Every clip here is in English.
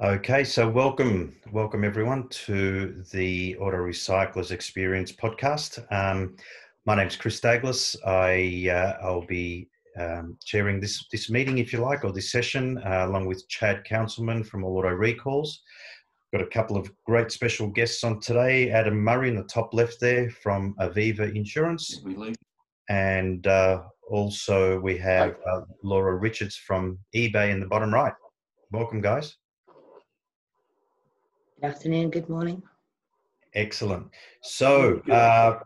Okay, so welcome, welcome everyone to the Auto Recyclers Experience podcast. Um, my name's Chris Douglas. I uh, I'll be um, chairing this this meeting, if you like, or this session, uh, along with Chad Counselman from All Auto Recalls. Got a couple of great special guests on today. Adam Murray in the top left there from Aviva Insurance, and uh, also we have uh, Laura Richards from eBay in the bottom right. Welcome, guys. Good afternoon, good morning. Excellent. So uh,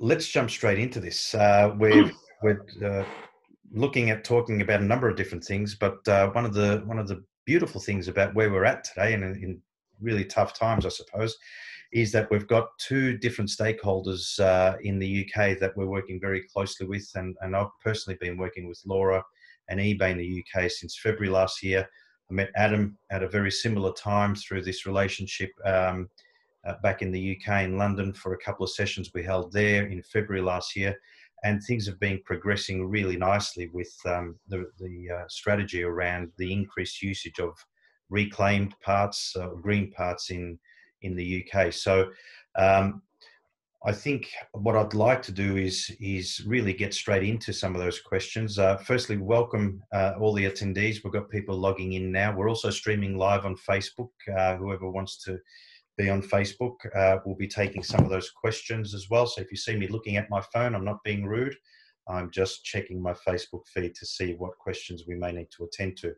let's jump straight into this. Uh, we're we're uh, looking at talking about a number of different things, but uh, one of the one of the beautiful things about where we're at today, and in, in really tough times, I suppose, is that we've got two different stakeholders uh, in the UK that we're working very closely with, and, and I've personally been working with Laura and eBay in the UK since February last year I met Adam at a very similar time through this relationship um, uh, back in the UK in London for a couple of sessions we held there in February last year. And things have been progressing really nicely with um, the, the uh, strategy around the increased usage of reclaimed parts, uh, green parts in, in the UK. So um, I think what I'd like to do is is really get straight into some of those questions. Uh, firstly, welcome uh, all the attendees. We've got people logging in now. We're also streaming live on Facebook. Uh, whoever wants to be on Facebook, uh, we'll be taking some of those questions as well. So if you see me looking at my phone, I'm not being rude. I'm just checking my Facebook feed to see what questions we may need to attend to.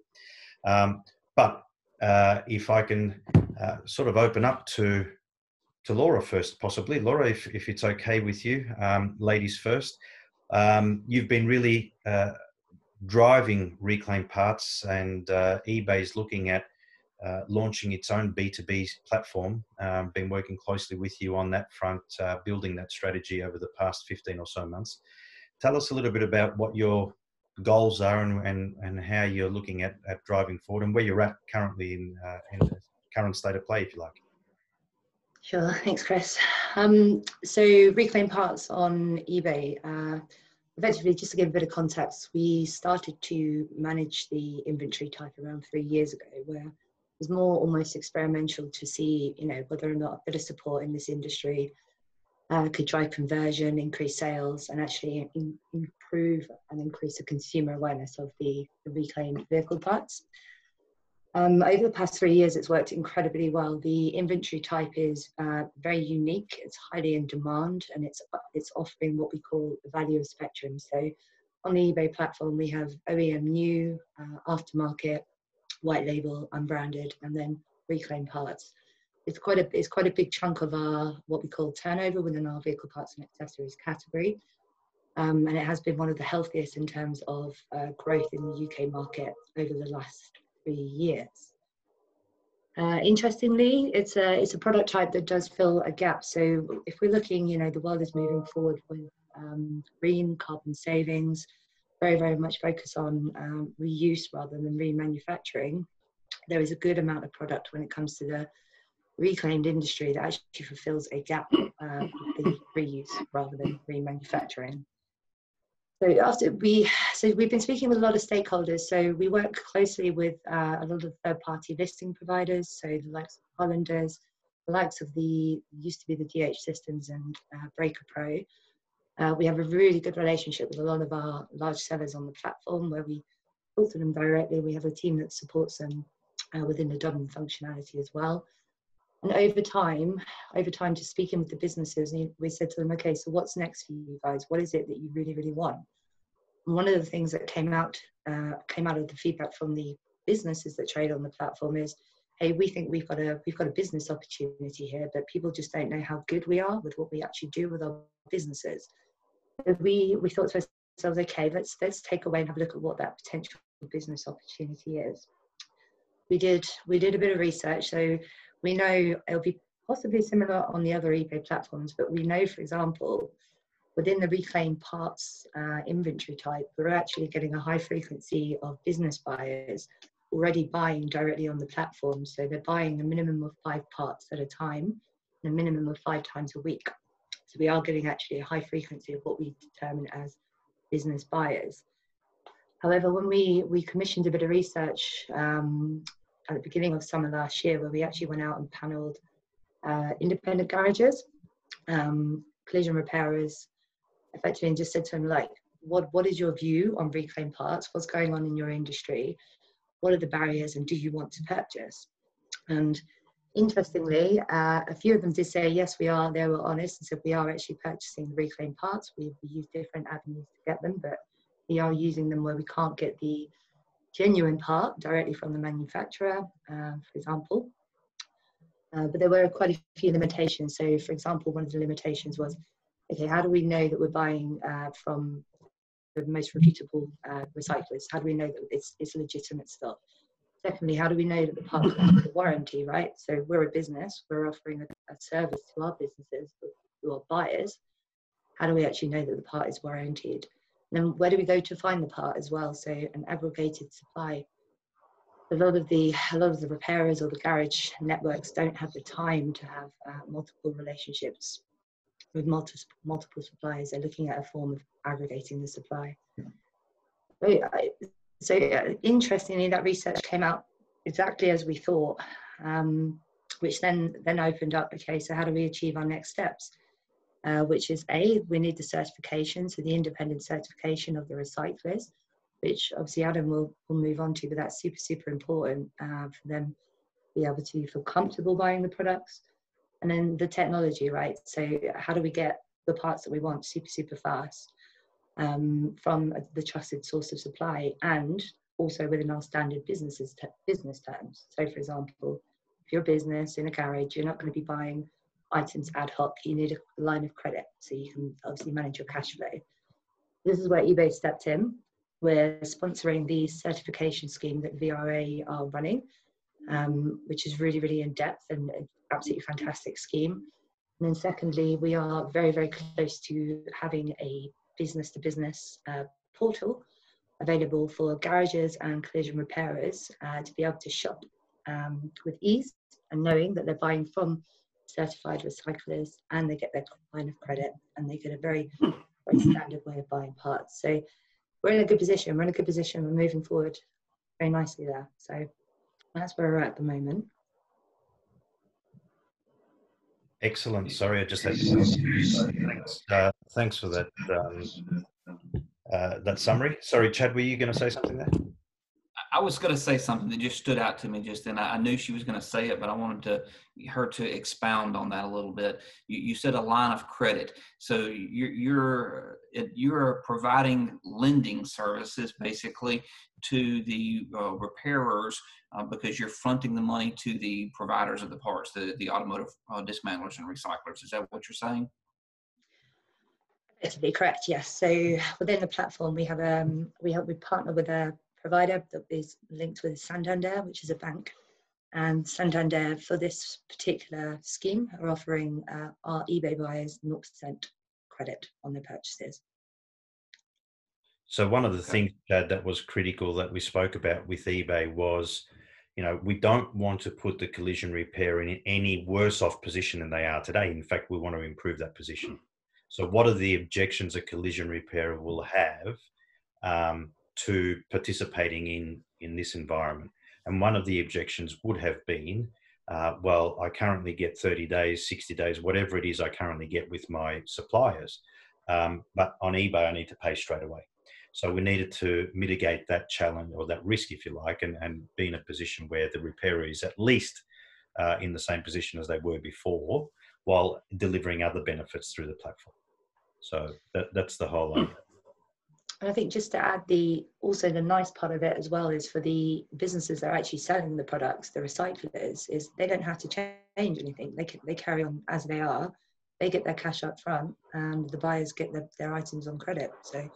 Um, but uh, if I can uh, sort of open up to to Laura first, possibly. Laura, if, if it's okay with you, um, ladies first. Um, you've been really uh, driving Reclaim Parts, and uh, eBay is looking at uh, launching its own B2B platform. Um, been working closely with you on that front, uh, building that strategy over the past 15 or so months. Tell us a little bit about what your goals are and, and, and how you're looking at, at driving forward and where you're at currently in, uh, in the current state of play, if you like. Sure, thanks, Chris. Um, so reclaim parts on eBay. Uh, effectively, just to give a bit of context, we started to manage the inventory type around three years ago, where it was more almost experimental to see, you know, whether or not a bit of support in this industry uh, could drive conversion, increase sales, and actually in, improve and increase the consumer awareness of the, the reclaimed vehicle parts. Um, over the past three years, it's worked incredibly well. The inventory type is uh, very unique. It's highly in demand, and it's it's offering what we call the value of spectrum. So, on the eBay platform, we have OEM new, uh, aftermarket, white label, unbranded, and then reclaimed parts. It's quite a it's quite a big chunk of our what we call turnover within our vehicle parts and accessories category. Um, and it has been one of the healthiest in terms of uh, growth in the UK market over the last three years. Uh, interestingly, it's a it's a product type that does fill a gap. So if we're looking, you know, the world is moving forward with um, green carbon savings, very very much focus on um, reuse rather than remanufacturing. There is a good amount of product when it comes to the reclaimed industry that actually fulfills a gap uh, the reuse rather than remanufacturing. So after we, so we've been speaking with a lot of stakeholders. So we work closely with uh, a lot of third-party listing providers. So the likes of Hollanders, the likes of the used to be the DH Systems and uh, Breaker Pro. Uh, we have a really good relationship with a lot of our large sellers on the platform where we talk to them directly. We have a team that supports them uh, within the DOM functionality as well. And over time, over time, just speaking with the businesses, we said to them, okay, so what's next for you guys? What is it that you really, really want? And one of the things that came out uh, came out of the feedback from the businesses that trade on the platform is, hey, we think we've got a we've got a business opportunity here, but people just don't know how good we are with what we actually do with our businesses. We we thought to ourselves, okay, let's let's take away and have a look at what that potential business opportunity is. We did we did a bit of research, so we know it'll be possibly similar on the other eBay platforms, but we know, for example, within the reclaimed parts uh, inventory type, we're actually getting a high frequency of business buyers already buying directly on the platform. So they're buying a minimum of five parts at a time and a minimum of five times a week. So we are getting actually a high frequency of what we determine as business buyers. However, when we, we commissioned a bit of research um, at the beginning of summer last year where we actually went out and paneled uh, independent garages, um, collision repairers, effectively, and just said to them, like, what, what is your view on reclaimed parts? What's going on in your industry? What are the barriers and do you want to purchase? And interestingly, uh, a few of them did say, yes, we are. They were honest and said, we are actually purchasing reclaimed parts. We, we use different avenues to get them, but we are using them where we can't get the genuine part directly from the manufacturer, uh, for example. Uh, but there were quite a few limitations. So, for example, one of the limitations was, okay, how do we know that we're buying uh, from the most reputable uh, recyclers? How do we know that it's, it's legitimate stuff? Secondly, how do we know that the part with a warranty, right? So we're a business, we're offering a, a service to our businesses who are buyers. How do we actually know that the part is warranted? Then where do we go to find the part as well? So an aggregated supply. A lot of the a lot of the repairers or the garage networks don't have the time to have uh, multiple relationships with multiple multiple suppliers. They're looking at a form of aggregating the supply. So, so uh, interestingly, that research came out exactly as we thought, um, which then then opened up. Okay, so how do we achieve our next steps? Uh, which is A, we need the certification, so the independent certification of the recyclers, which obviously Adam will, will move on to, but that's super, super important uh, for them to be able to feel comfortable buying the products. And then the technology, right? So how do we get the parts that we want super, super fast um, from the trusted source of supply and also within our standard businesses business terms. So for example, if you're a business in a garage, you're not going to be buying items ad hoc, you need a line of credit so you can obviously manage your cash flow. This is where eBay stepped in. We're sponsoring the certification scheme that VRA are running, um, which is really, really in depth and absolutely fantastic scheme. And then secondly, we are very, very close to having a business to business uh, portal available for garages and collision repairers uh, to be able to shop um, with ease and knowing that they're buying from certified recyclers and they get their line of credit and they get a very, very standard way of buying parts. So we're in a good position. We're in a good position. We're moving forward very nicely there. So that's where we're at, at the moment. Excellent. Sorry, I just had thanks. Uh, thanks for that um, uh, that summary. Sorry, Chad, were you going to say something there? I was going to say something that just stood out to me just then. I knew she was going to say it, but I wanted to her to expound on that a little bit. You, you said a line of credit, so you're you're you're providing lending services basically to the uh, repairers uh, because you're fronting the money to the providers of the parts, the the automotive uh, dismantlers and recyclers. Is that what you're saying? be correct. Yes. So within the platform, we have um we have we partner with a provider that is linked with Santander, which is a bank. And Santander, for this particular scheme, are offering uh, our eBay buyers 0% credit on their purchases. So one of the things Chad, that was critical that we spoke about with eBay was, you know, we don't want to put the collision repair in any worse off position than they are today. In fact, we want to improve that position. So what are the objections a collision repairer will have um, to participating in in this environment. And one of the objections would have been, uh, well, I currently get 30 days, 60 days, whatever it is I currently get with my suppliers. Um, but on eBay, I need to pay straight away. So we needed to mitigate that challenge or that risk, if you like, and, and be in a position where the repairer is at least uh, in the same position as they were before while delivering other benefits through the platform. So that, that's the whole idea. And I think just to add the also the nice part of it as well is for the businesses that are actually selling the products, the recyclers, is they don't have to change anything. They can, they carry on as they are. They get their cash up front, and the buyers get the, their items on credit. So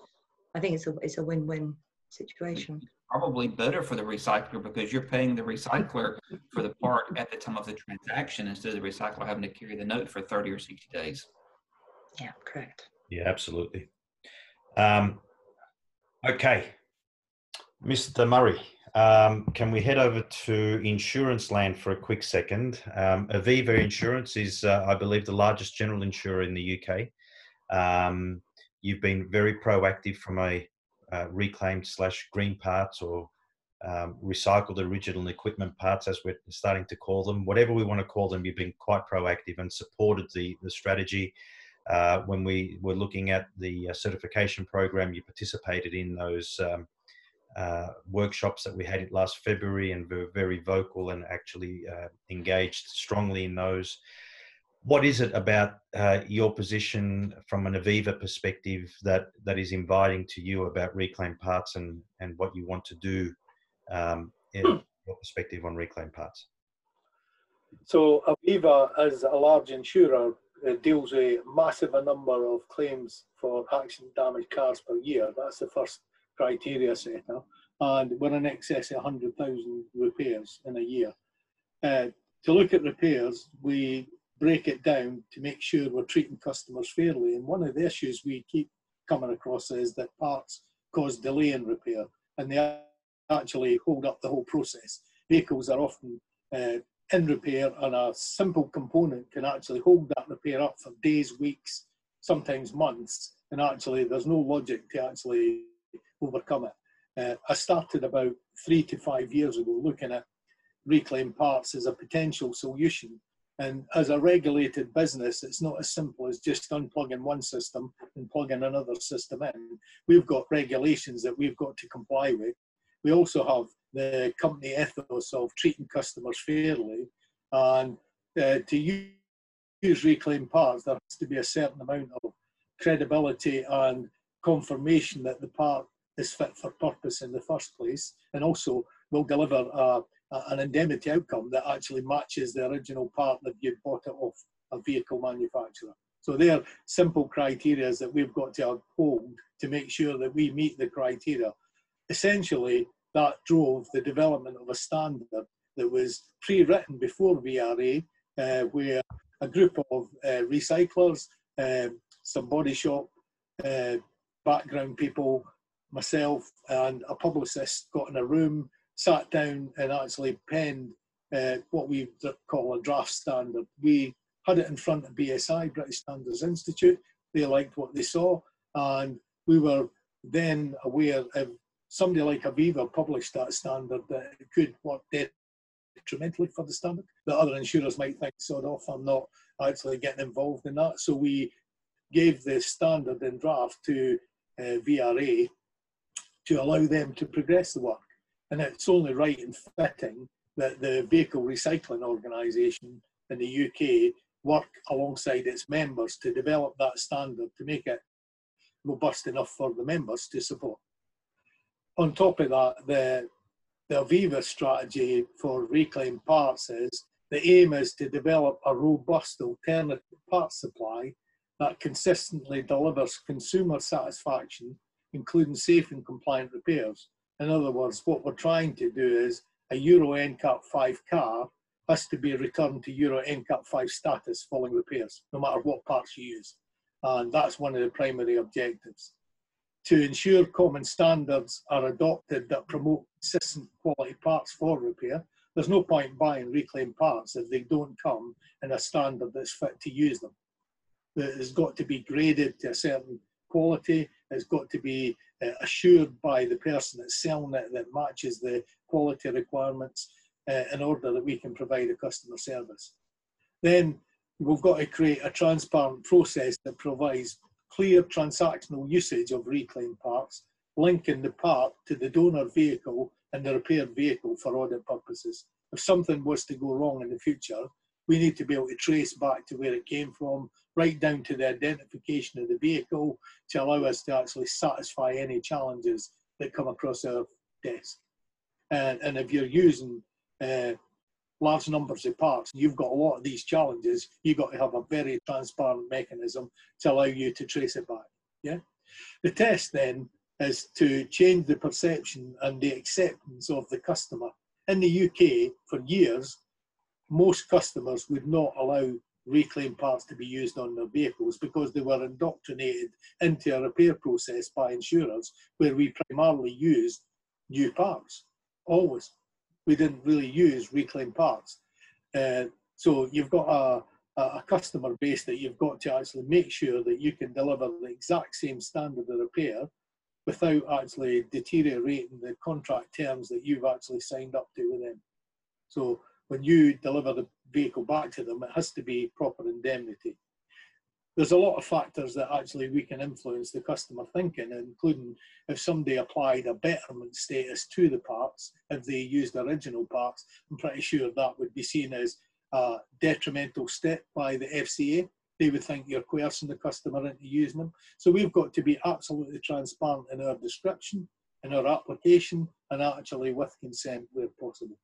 I think it's a it's a win-win situation. Probably better for the recycler because you're paying the recycler for the part at the time of the transaction instead of the recycler having to carry the note for 30 or 60 days. Yeah, correct. Yeah, absolutely. Um, Okay, Mr. Murray, um, can we head over to insurance land for a quick second? Um, Aviva Insurance is, uh, I believe, the largest general insurer in the UK. Um, you've been very proactive from a uh, reclaimed slash green parts or um, recycled original equipment parts, as we're starting to call them, whatever we want to call them, you've been quite proactive and supported the, the strategy. Uh, when we were looking at the uh, certification program, you participated in those um, uh, workshops that we had last February and were very vocal and actually uh, engaged strongly in those. What is it about uh, your position from an Aviva perspective that, that is inviting to you about reclaimed parts and, and what you want to do um, in hmm. your perspective on reclaimed parts? So Aviva, as a large insurer, deals with a massive a number of claims for accident damage cars per year. That's the first criteria setter, and we're in excess of 100,000 repairs in a year. Uh, to look at repairs, we break it down to make sure we're treating customers fairly. And one of the issues we keep coming across is that parts cause delay in repair and they actually hold up the whole process. Vehicles are often uh, in repair and a simple component can actually hold that repair up for days, weeks, sometimes months. And actually, there's no logic to actually overcome it. Uh, I started about three to five years ago looking at reclaimed parts as a potential solution. And as a regulated business, it's not as simple as just unplugging one system and plugging another system in. We've got regulations that we've got to comply with. We also have the company ethos of treating customers fairly. And uh, to use, reclaimed parts, there has to be a certain amount of credibility and confirmation that the part is fit for purpose in the first place, and also will deliver a, a, an indemnity outcome that actually matches the original part that you bought it off a vehicle manufacturer. So they are simple criteria that we've got to uphold to make sure that we meet the criteria. Essentially, that drove the development of a standard that was pre-written before VRA, uh, where a group of uh, recyclers, uh, some body shop uh, background people myself and a publicist got in a room, sat down and actually penned uh, what we call a draft standard. We had it in front of BSI, British Standards Institute. They liked what they saw, and we were then aware if somebody like Aviva published that standard that it could work detrimentally for the standard. The other insurers might think, sort off, I'm not actually getting involved in that. So we gave the standard in draft to uh, VRA to allow them to progress the work. And it's only right and fitting that the Vehicle Recycling Organisation in the UK work alongside its members to develop that standard to make it robust enough for the members to support. On top of that, the, the Aviva strategy for reclaimed parts is the aim is to develop a robust alternative parts supply that consistently delivers consumer satisfaction including safe and compliant repairs. In other words, what we're trying to do is a Euro NCAP 5 car has to be returned to Euro NCAP 5 status following repairs, no matter what parts you use. And that's one of the primary objectives. To ensure common standards are adopted that promote consistent quality parts for repair, there's no point buying reclaimed parts if they don't come in a standard that's fit to use them. It's got to be graded to a certain quality it's got to be uh, assured by the person that's selling it that matches the quality requirements uh, in order that we can provide a customer service. Then we've got to create a transparent process that provides clear transactional usage of reclaimed parts, linking the part to the donor vehicle and the repaired vehicle for audit purposes. If something was to go wrong in the future, we need to be able to trace back to where it came from, right down to the identification of the vehicle to allow us to actually satisfy any challenges that come across our desk. And, and if you're using uh, large numbers of parts, you've got a lot of these challenges, you've got to have a very transparent mechanism to allow you to trace it back. Yeah. The test then is to change the perception and the acceptance of the customer. In the UK, for years, most customers would not allow reclaimed parts to be used on their vehicles because they were indoctrinated into a repair process by insurers where we primarily used new parts, always. We didn't really use reclaimed parts. Uh, so you've got a, a customer base that you've got to actually make sure that you can deliver the exact same standard of repair without actually deteriorating the contract terms that you've actually signed up to with them. So when you deliver the vehicle back to them, it has to be proper indemnity. There's a lot of factors that actually we can influence the customer thinking, including if somebody applied a betterment status to the parts, if they used original parts, I'm pretty sure that would be seen as a detrimental step by the FCA. They would think you're coercing the customer into using them. So we've got to be absolutely transparent in our description, in our application, and actually with consent where possible.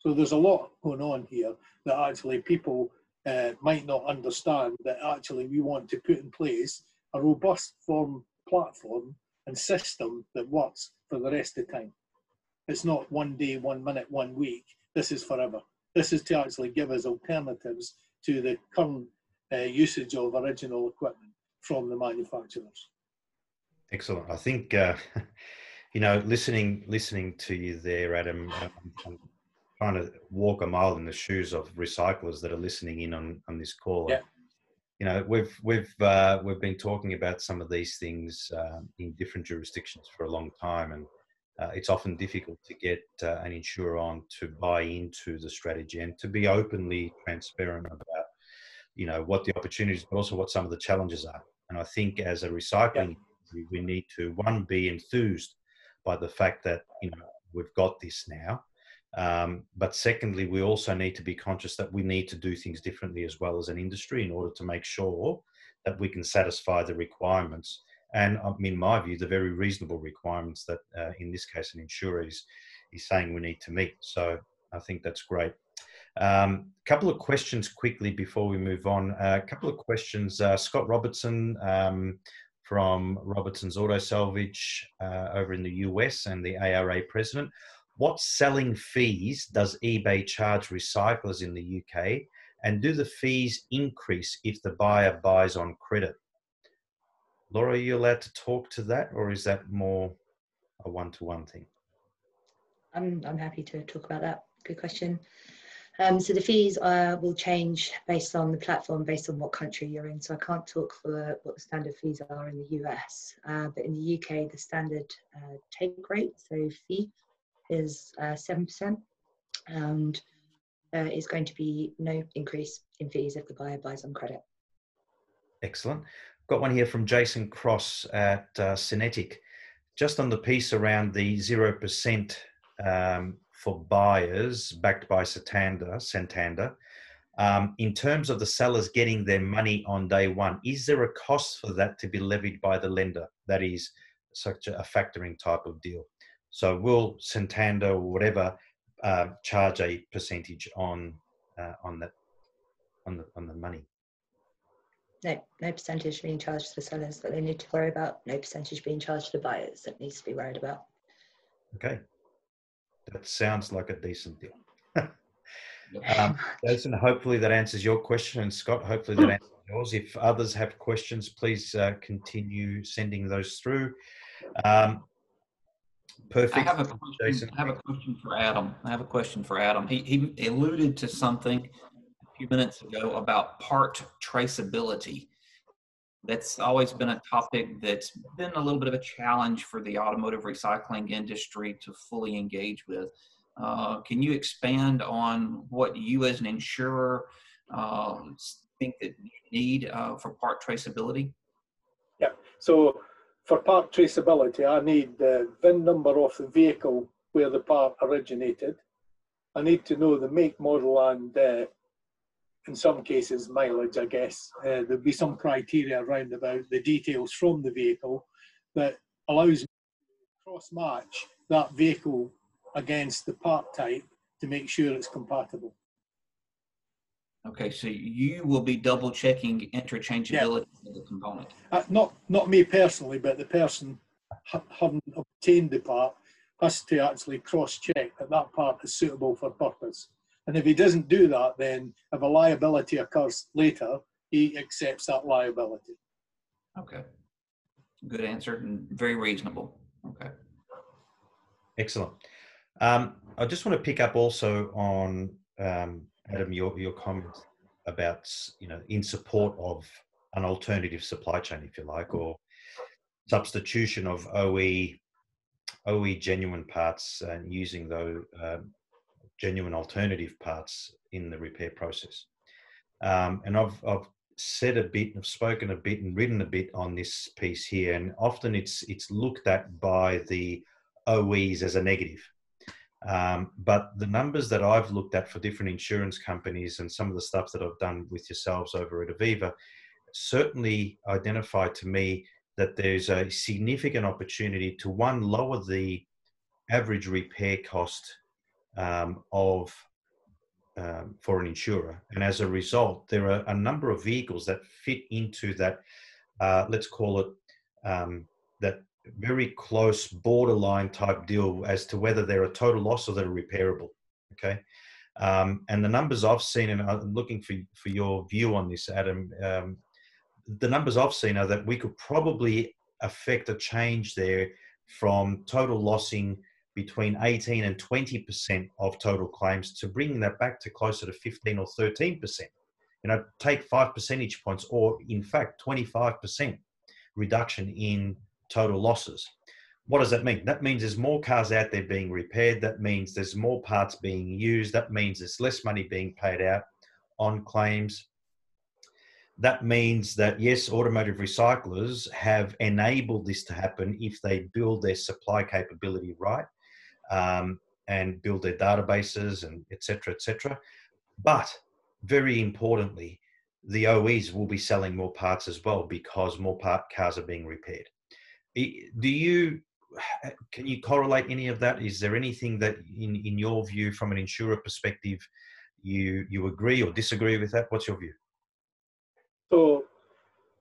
So there's a lot going on here that actually people uh, might not understand that actually we want to put in place a robust form platform and system that works for the rest of time. It's not one day, one minute, one week. This is forever. This is to actually give us alternatives to the current uh, usage of original equipment from the manufacturers. Excellent. I think uh, you know, listening listening to you there, Adam. I'm, trying to walk a mile in the shoes of recyclers that are listening in on, on this call. Yeah. You know, we've we've uh, we've been talking about some of these things uh, in different jurisdictions for a long time, and uh, it's often difficult to get uh, an insurer on to buy into the strategy and to be openly transparent about, you know, what the opportunities, but also what some of the challenges are. And I think as a recycling, yeah. we need to one be enthused by the fact that you know we've got this now um, but secondly, we also need to be conscious that we need to do things differently as well as an industry in order to make sure that we can satisfy the requirements. And in my view, the very reasonable requirements that, uh, in this case, an insurer is, is saying we need to meet. So I think that's great. A um, couple of questions quickly before we move on. A uh, couple of questions. Uh, Scott Robertson um, from Robertson's Auto Salvage uh, over in the US and the ARA president what selling fees does eBay charge recyclers in the UK? And do the fees increase if the buyer buys on credit? Laura, are you allowed to talk to that, or is that more a one to one thing? I'm, I'm happy to talk about that. Good question. Um, so the fees uh, will change based on the platform, based on what country you're in. So I can't talk for what the standard fees are in the US, uh, but in the UK, the standard uh, take rate, so fee, is uh, 7%, and uh, is going to be no increase in fees if the buyer buys on credit. Excellent. Got one here from Jason Cross at uh, Synetiq. Just on the piece around the 0% um, for buyers backed by Santander, Santander um, in terms of the sellers getting their money on day one, is there a cost for that to be levied by the lender? That is such a factoring type of deal. So will Santander or whatever uh, charge a percentage on uh, on that on the on the money? No, no percentage being charged to the sellers that they need to worry about. No percentage being charged to the buyers that needs to be worried about. Okay, that sounds like a decent deal. um, Jason, hopefully that answers your question, and Scott, hopefully that answers yours. If others have questions, please uh, continue sending those through. Um, Perfect. I have a question. Jason. I have a question for Adam. I have a question for Adam. He, he alluded to something a few minutes ago about part traceability. That's always been a topic that's been a little bit of a challenge for the automotive recycling industry to fully engage with. Uh, can you expand on what you, as an insurer, uh, think that you need uh, for part traceability? Yeah. So for part traceability, I need the VIN number of the vehicle where the part originated. I need to know the make, model, and uh, in some cases, mileage, I guess. Uh, there'll be some criteria around about the details from the vehicle that allows me to cross match that vehicle against the part type to make sure it's compatible. Okay, so you will be double checking interchangeability yeah. of the component. Uh, not not me personally, but the person ha- having obtained the part has to actually cross check that that part is suitable for purpose. And if he doesn't do that, then if a liability occurs later, he accepts that liability. Okay. Good answer and very reasonable. Okay. Excellent. Um, I just want to pick up also on um, Adam, your, your comments about, you know, in support of an alternative supply chain, if you like, or, substitution of OE OE genuine parts and using those uh, genuine alternative parts in the repair process. Um, and I've, I've said a bit, I've spoken a bit, and written a bit on this piece here. And often it's it's looked at by the OEs as a negative. Um, but the numbers that I've looked at for different insurance companies and some of the stuff that I've done with yourselves over at Aviva certainly identify to me that there's a significant opportunity to one lower the average repair cost um, of um, for an insurer, and as a result, there are a number of vehicles that fit into that. Uh, let's call it um, that very close borderline type deal as to whether they're a total loss or they're repairable. Okay. Um, and the numbers I've seen, and I'm looking for, for your view on this, Adam. Um, the numbers I've seen are that we could probably affect a change there from total lossing between 18 and 20% of total claims to bringing that back to closer to 15 or 13%. You know, take five percentage points, or in fact, 25% reduction in total losses. What does that mean? That means there's more cars out there being repaired. That means there's more parts being used. That means there's less money being paid out on claims that means that yes, automotive recyclers have enabled this to happen if they build their supply capability right um, and build their databases and etc. etc. But very importantly, the OEs will be selling more parts as well because more part cars are being repaired. Do you can you correlate any of that? Is there anything that, in in your view, from an insurer perspective, you you agree or disagree with that? What's your view? So,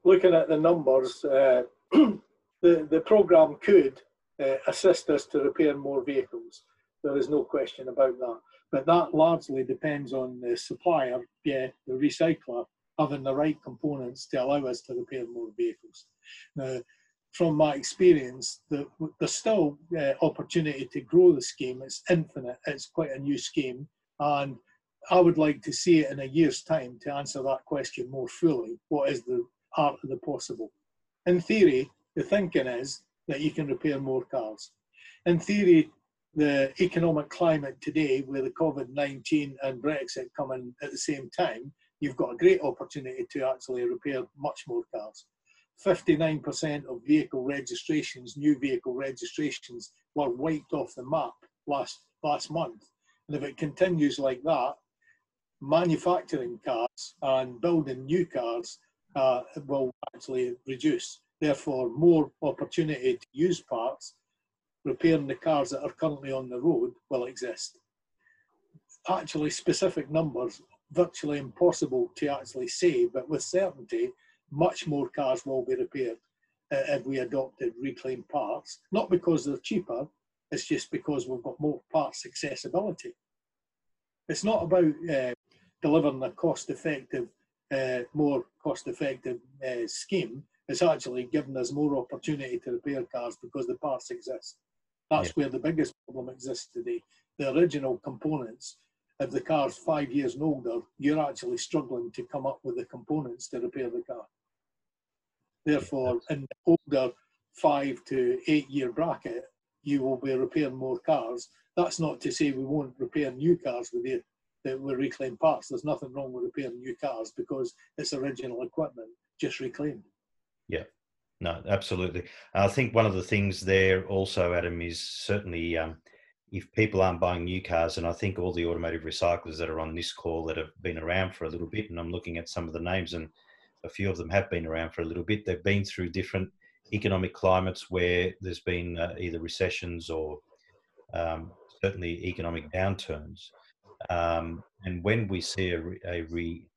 looking at the numbers, uh, the the program could uh, assist us to repair more vehicles. There is no question about that. But that largely depends on the supplier, yeah, the recycler, having the right components to allow us to repair more vehicles. Now, from my experience, the, there's still uh, opportunity to grow the scheme. It's infinite. It's quite a new scheme, and I would like to see it in a year's time to answer that question more fully. What is the art of the possible? In theory, the thinking is that you can repair more cars. In theory, the economic climate today, with the COVID 19 and Brexit coming at the same time, you've got a great opportunity to actually repair much more cars. 59% of vehicle registrations, new vehicle registrations, were wiped off the map last, last month. And if it continues like that, manufacturing cars and building new cars uh, will actually reduce. Therefore, more opportunity to use parts, repairing the cars that are currently on the road will exist. Actually, specific numbers, virtually impossible to actually say, but with certainty, much more cars will be repaired uh, if we adopted reclaimed parts. Not because they're cheaper, it's just because we've got more parts accessibility. It's not about uh, delivering a cost-effective, uh, more cost-effective uh, scheme, it's actually given us more opportunity to repair cars because the parts exist. That's yeah. where the biggest problem exists today. The original components, if the car's five years and older, you're actually struggling to come up with the components to repair the car. Therefore, in the older five to eight year bracket, you will be repairing more cars. That's not to say we won't repair new cars with you that were reclaimed parts. There's nothing wrong with repairing new cars because it's original equipment, just reclaimed. Yeah, no, absolutely. I think one of the things there also, Adam, is certainly um, if people aren't buying new cars, and I think all the automotive recyclers that are on this call that have been around for a little bit, and I'm looking at some of the names, and a few of them have been around for a little bit. They've been through different economic climates where there's been uh, either recessions or um, certainly economic downturns. Um, and when we see a, a, re,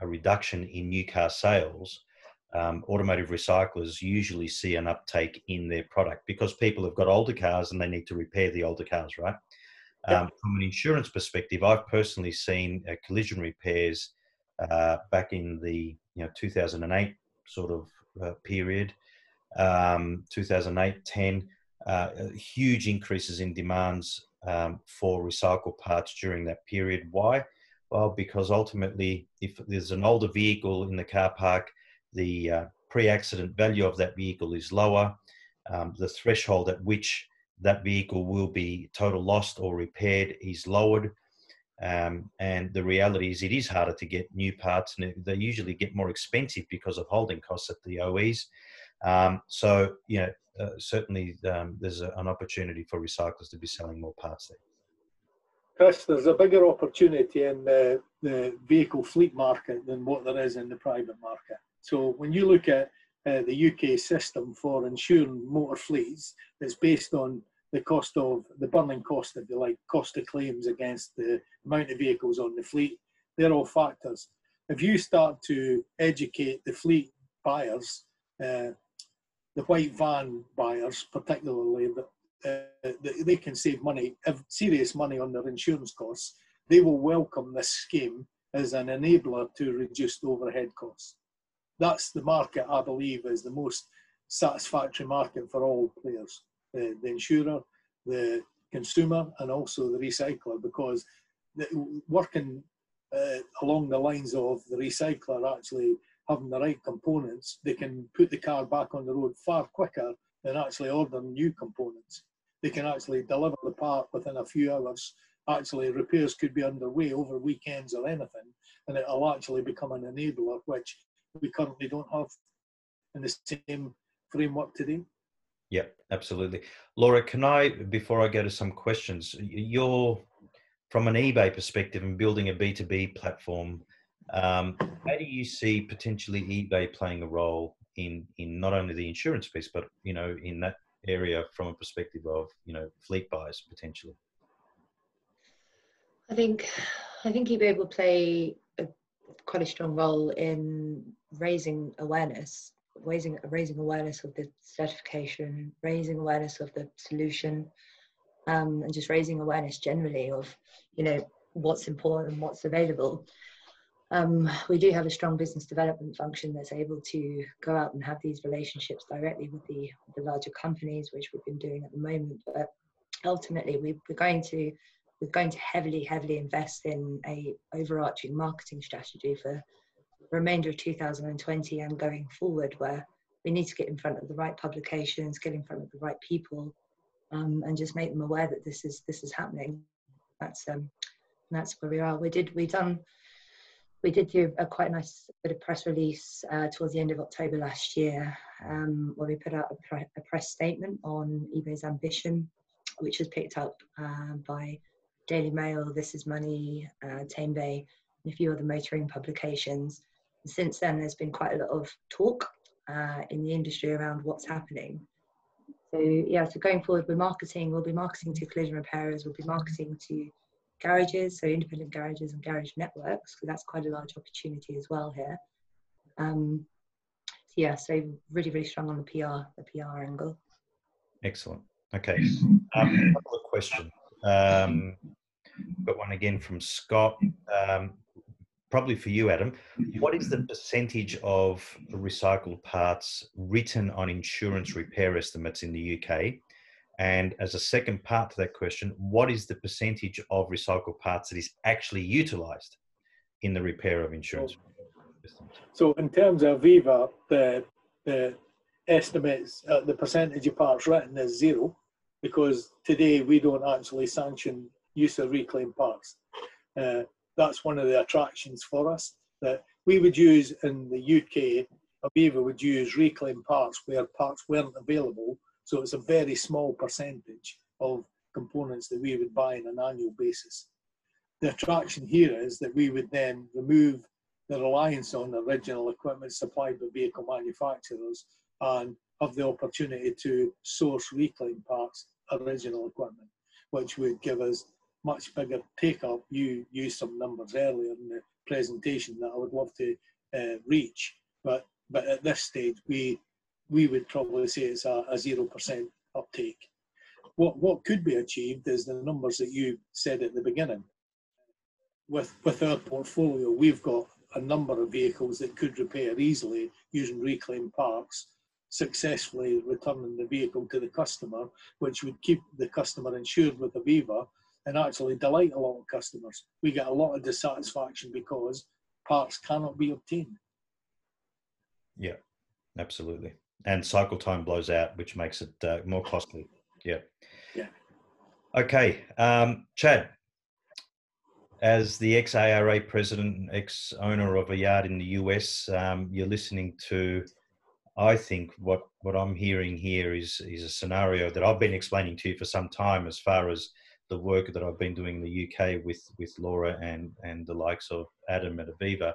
a, reduction in new car sales, um, automotive recyclers usually see an uptake in their product because people have got older cars and they need to repair the older cars, right? Um, from an insurance perspective, I've personally seen uh, collision repairs uh, back in the you know 2008 sort of uh, period, um, 2008, 10, uh, huge increases in demands um, for recycled parts during that period. Why? Well, because ultimately, if there's an older vehicle in the car park, the uh, pre-accident value of that vehicle is lower. Um, the threshold at which that vehicle will be total lost or repaired is lowered. Um, and the reality is, it is harder to get new parts, and they usually get more expensive because of holding costs at the OEs. Um, so, you know, uh, certainly um, there's a, an opportunity for recyclers to be selling more parts there. Chris, there's a bigger opportunity in the, the vehicle fleet market than what there is in the private market. So when you look at uh, the UK system for insuring motor fleets, it's based on the cost of the burning cost, if you like, cost of claims against the amount of vehicles on the fleet. They're all factors. If you start to educate the fleet buyers, uh, the white van buyers particularly, that uh, they can save money, serious money on their insurance costs, they will welcome this scheme as an enabler to reduce overhead costs. That's the market I believe is the most satisfactory market for all players the, the insurer, the consumer, and also the recycler, because the, working uh, along the lines of the recycler actually having the right components, they can put the car back on the road far quicker than actually ordering new components. They can actually deliver the part within a few hours. Actually, repairs could be underway over weekends or anything, and it'll actually become an enabler, which we currently don't have in the same framework today. Yeah, absolutely. Laura, can I, before I go to some questions, you're from an eBay perspective and building a B2B platform, um, how do you see potentially eBay playing a role in, in not only the insurance piece, but, you know, in that area from a perspective of, you know, fleet buyers potentially? I think, I think eBay will play a, quite a strong role in raising awareness raising raising awareness of the certification, raising awareness of the solution, um, and just raising awareness generally of you know what's important and what's available. Um, we do have a strong business development function that's able to go out and have these relationships directly with the, the larger companies, which we've been doing at the moment. But ultimately, we, we're going to we're going to heavily, heavily invest in a overarching marketing strategy for remainder of 2020 and going forward where we need to get in front of the right publications get in front of the right people um, and just make them aware that this is this is happening. That's um that's where we are. We did we done we did do a quite nice bit of press release uh, towards the end of October last year, um, where we put out a, pre- a, press statement on eBay's ambition, which was picked up uh, by Daily Mail, This Is Money, uh, Tamebay, and a few other motoring publications since then, there's been quite a lot of talk uh, in the industry around what's happening. So yeah, so going forward we're marketing, we'll be marketing to collision repairers, we'll be marketing to garages, so independent garages and garage networks, because that's quite a large opportunity as well here. Um, so yeah, so really, really strong on the PR, the PR angle. Excellent. Okay, um, a couple of questions. Um, got one again from Scott. Um, probably for you, Adam, what is the percentage of recycled parts written on insurance repair estimates in the UK? And as a second part to that question, what is the percentage of recycled parts that is actually utilised in the repair of insurance? So, in terms of Aviva, the, the estimates, uh, the percentage of parts written is zero because today we don't actually sanction use of reclaimed parts. Uh, that's one of the attractions for us that we would use in the UK. Aviva would use reclaimed parts where parts weren't available, so it's a very small percentage of components that we would buy on an annual basis. The attraction here is that we would then remove the reliance on original equipment supplied by vehicle manufacturers and have the opportunity to source reclaimed parts, original equipment, which would give us much bigger take up. You used some numbers earlier in the presentation that I would love to uh, reach, but but at this stage we we would probably say it's a zero percent uptake. What what could be achieved is the numbers that you said at the beginning. With with our portfolio, we've got a number of vehicles that could repair easily using reclaimed parts, successfully returning the vehicle to the customer, which would keep the customer insured with Aviva and actually delight a lot of customers. We get a lot of dissatisfaction because parts cannot be obtained. Yeah, absolutely. And cycle time blows out, which makes it uh, more costly. Yeah. Yeah. Okay, um, Chad. As the ex ARA president, and ex owner of a yard in the US, um, you're listening to, I think, what, what I'm hearing here is, is a scenario that I've been explaining to you for some time as far as the work that I've been doing in the UK with, with Laura and, and the likes of Adam at Aviva.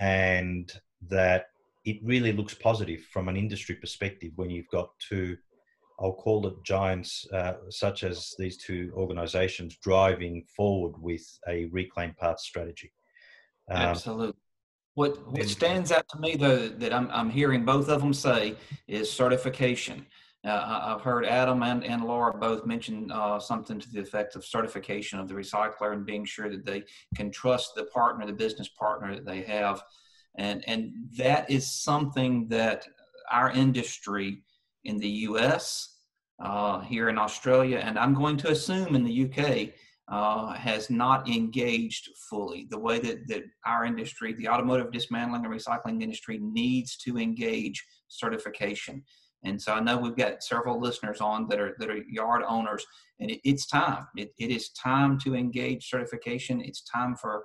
And that it really looks positive from an industry perspective when you've got two I'll call it giants uh, such as these two organizations driving forward with a reclaim parts strategy. Um, Absolutely. What, what stands out to me, though, that I'm, I'm hearing both of them say is certification. Uh, I've heard Adam and, and Laura both mention uh, something to the effect of certification of the recycler and being sure that they can trust the partner, the business partner that they have. And, and that is something that our industry in the US, uh, here in Australia, and I'm going to assume in the UK, uh, has not engaged fully the way that, that our industry, the automotive dismantling and recycling industry, needs to engage certification. And so I know we've got several listeners on that are that are yard owners, and it, it's time. It, it is time to engage certification. It's time for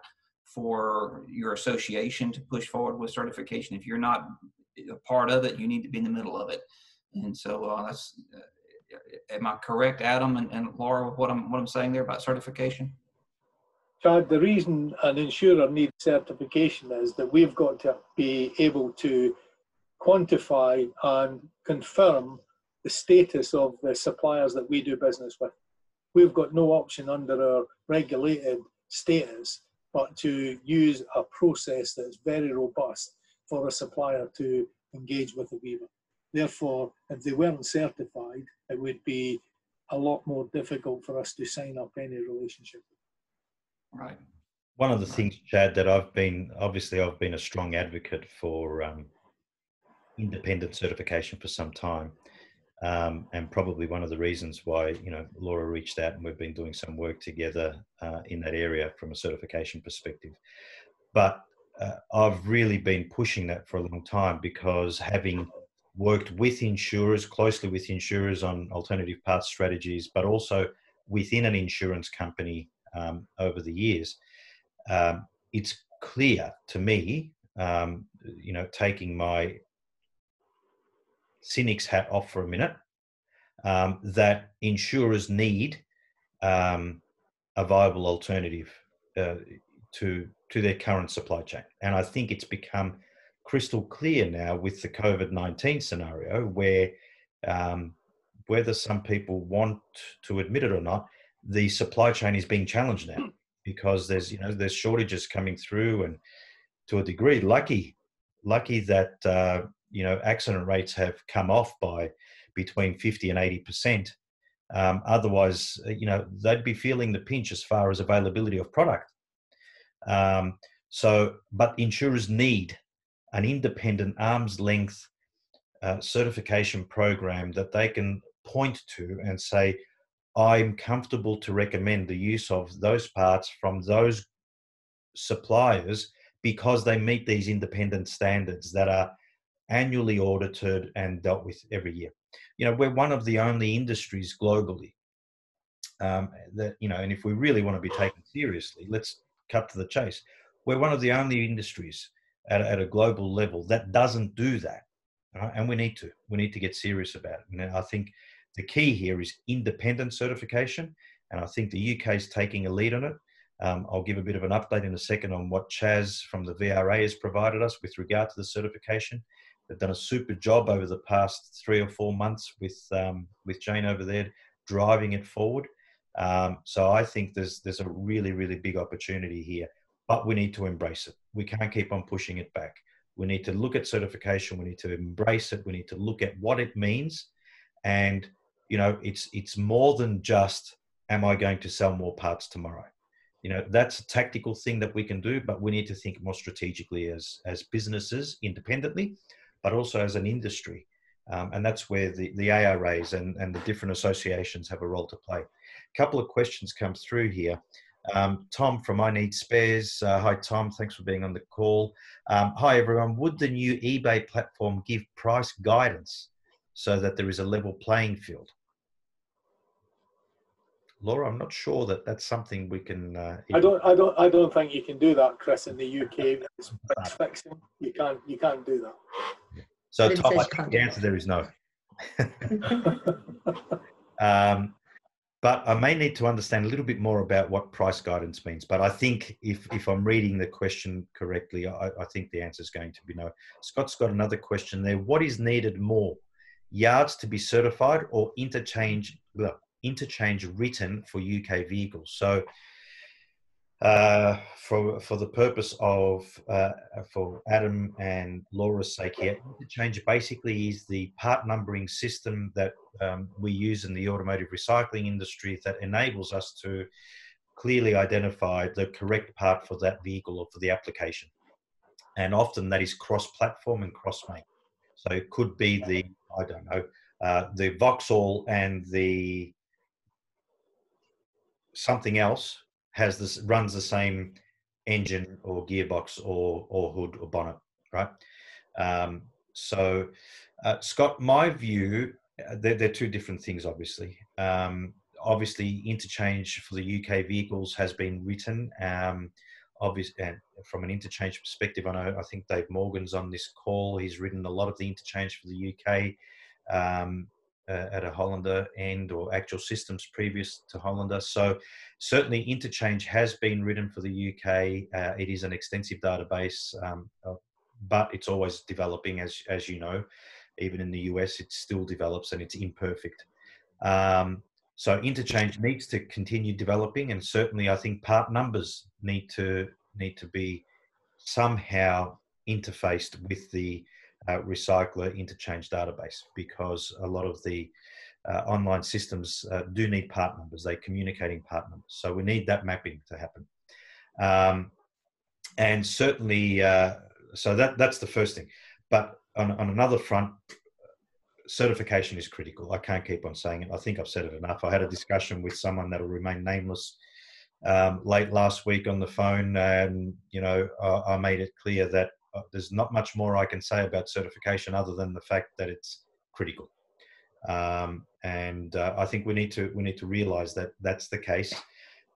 for your association to push forward with certification. If you're not a part of it, you need to be in the middle of it. And so uh, that's, uh, am I correct, Adam and, and Laura, what I'm, what I'm saying there about certification? Chad, the reason an insurer needs certification is that we've got to be able to quantify and confirm the status of the suppliers that we do business with. We've got no option under our regulated status but to use a process that's very robust for a supplier to engage with Aviva. Therefore, if they weren't certified, it would be a lot more difficult for us to sign up any relationship. Right. One of the things, Chad, that I've been obviously I've been a strong advocate for um, independent certification for some time, um, and probably one of the reasons why you know Laura reached out and we've been doing some work together uh, in that area from a certification perspective. But uh, I've really been pushing that for a long time because having worked with insurers, closely with insurers on alternative path strategies, but also within an insurance company um, over the years, um, it's clear to me, um, you know, taking my cynic's hat off for a minute, um, that insurers need um, a viable alternative uh, to to their current supply chain, and I think it's become crystal clear now with the COVID 19 scenario where um, whether some people want to admit it or not, the supply chain is being challenged now hmm. because there's you know there's shortages coming through and to a degree lucky lucky that uh, you know accident rates have come off by between 50 and 80 percent. Um, otherwise uh, you know they'd be feeling the pinch as far as availability of product. Um, so but insurers need an independent arm's length uh, certification program that they can point to and say, I'm comfortable to recommend the use of those parts from those suppliers because they meet these independent standards that are annually audited and dealt with every year. You know, we're one of the only industries globally um, that, you know, and if we really want to be taken seriously, let's cut to the chase. We're one of the only industries at, at a global level that doesn't do that. Right? And we need to. We need to get serious about it. And I think the key here is independent certification. And I think the UK is taking a lead on it. Um, I'll give a bit of an update in a second on what Chaz from the VRA has provided us with regard to the certification. They've done a super job over the past three or four months with um, with Jane over there driving it forward. Um, so I think there's there's a really really big opportunity here but we need to embrace it. We can't keep on pushing it back. We need to look at certification. We need to embrace it. We need to look at what it means. And, you know, it's, it's more than just, am I going to sell more parts tomorrow? You know, that's a tactical thing that we can do, but we need to think more strategically as, as businesses independently, but also as an industry. Um, and that's where the, the ARAs and, and the different associations have a role to play. A couple of questions come through here. Um, Tom from I Need Spares. Uh, hi, Tom. Thanks for being on the call. Um, hi, everyone. Would the new eBay platform give price guidance so that there is a level playing field? Laura, I'm not sure that that's something we can. Uh, I don't, I don't, I don't think you can do that, Chris. In the UK, it's price fixing. You can't, you can't do that. So, Tom, I think the answer there is no. um, but I may need to understand a little bit more about what price guidance means. But I think if, if I'm reading the question correctly, I, I think the answer is going to be no. Scott's got another question there. What is needed more? Yards to be certified or interchange, well, interchange written for UK vehicles? So uh, for for the purpose of uh, for Adam and Laura's sake here, interchange basically is the part numbering system that um, we use in the automotive recycling industry that enables us to clearly identify the correct part for that vehicle or for the application. And often that is cross-platform and cross-make. So it could be the I don't know uh, the Vauxhall and the something else has this runs the same engine or gearbox or or hood or bonnet, right? Um, so, uh, Scott, my view, uh, they're, they're, two different things, obviously. Um, obviously, interchange for the UK vehicles has been written. Um, and from an interchange perspective, I know I think Dave Morgan's on this call. He's written a lot of the interchange for the UK. Um, uh, at a Hollander end or actual systems previous to Hollander. So certainly interchange has been written for the UK. Uh, it is an extensive database, um, uh, but it's always developing, as as you know. Even in the US, it still develops and it's imperfect. Um, so interchange needs to continue developing, and certainly I think part numbers need to need to be somehow interfaced with the uh, recycler interchange database because a lot of the uh, online systems uh, do need part numbers. They're communicating part numbers. So we need that mapping to happen. Um, and certainly, uh, so that, that's the first thing. But on, on another front, certification is critical. I can't keep on saying it. I think I've said it enough. I had a discussion with someone that will remain nameless um, late last week on the phone, and you know, I, I made it clear that uh, there's not much more I can say about certification other than the fact that it's critical. Um, and uh, I think we need to we need to realise that that's the case.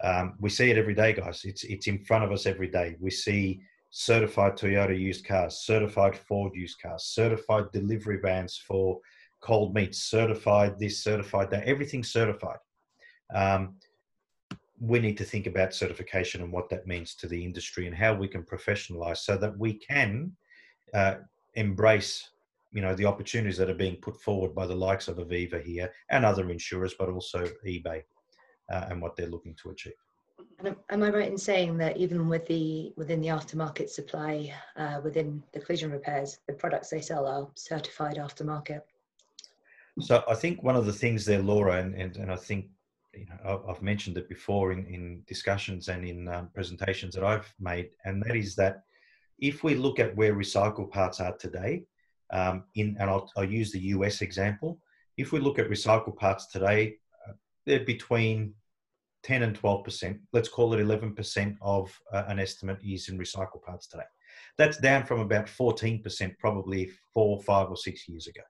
Um, we see it every day, guys. It's it's in front of us every day. We see certified Toyota used cars, certified Ford used cars, certified delivery vans for cold meats, certified this, certified that. Everything's certified. Um, we need to think about certification and what that means to the industry and how we can professionalize so that we can uh, embrace you know the opportunities that are being put forward by the likes of Aviva here and other insurers, but also eBay uh, and what they're looking to achieve. And am I right in saying that even with the within the aftermarket supply uh, within the collision repairs, the products they sell are certified aftermarket? So I think one of the things there, Laura, and, and, and I think you know, I've mentioned it before in, in discussions and in um, presentations that I've made, and that is that if we look at where recycled parts are today, um, in and I'll, I'll, use the US example. If we look at recycled parts today, uh, they're between 10 and 12 percent. Let's call it 11 percent of uh, an estimate is in recycled parts today. That's down from about 14 percent probably four, five, or six years ago.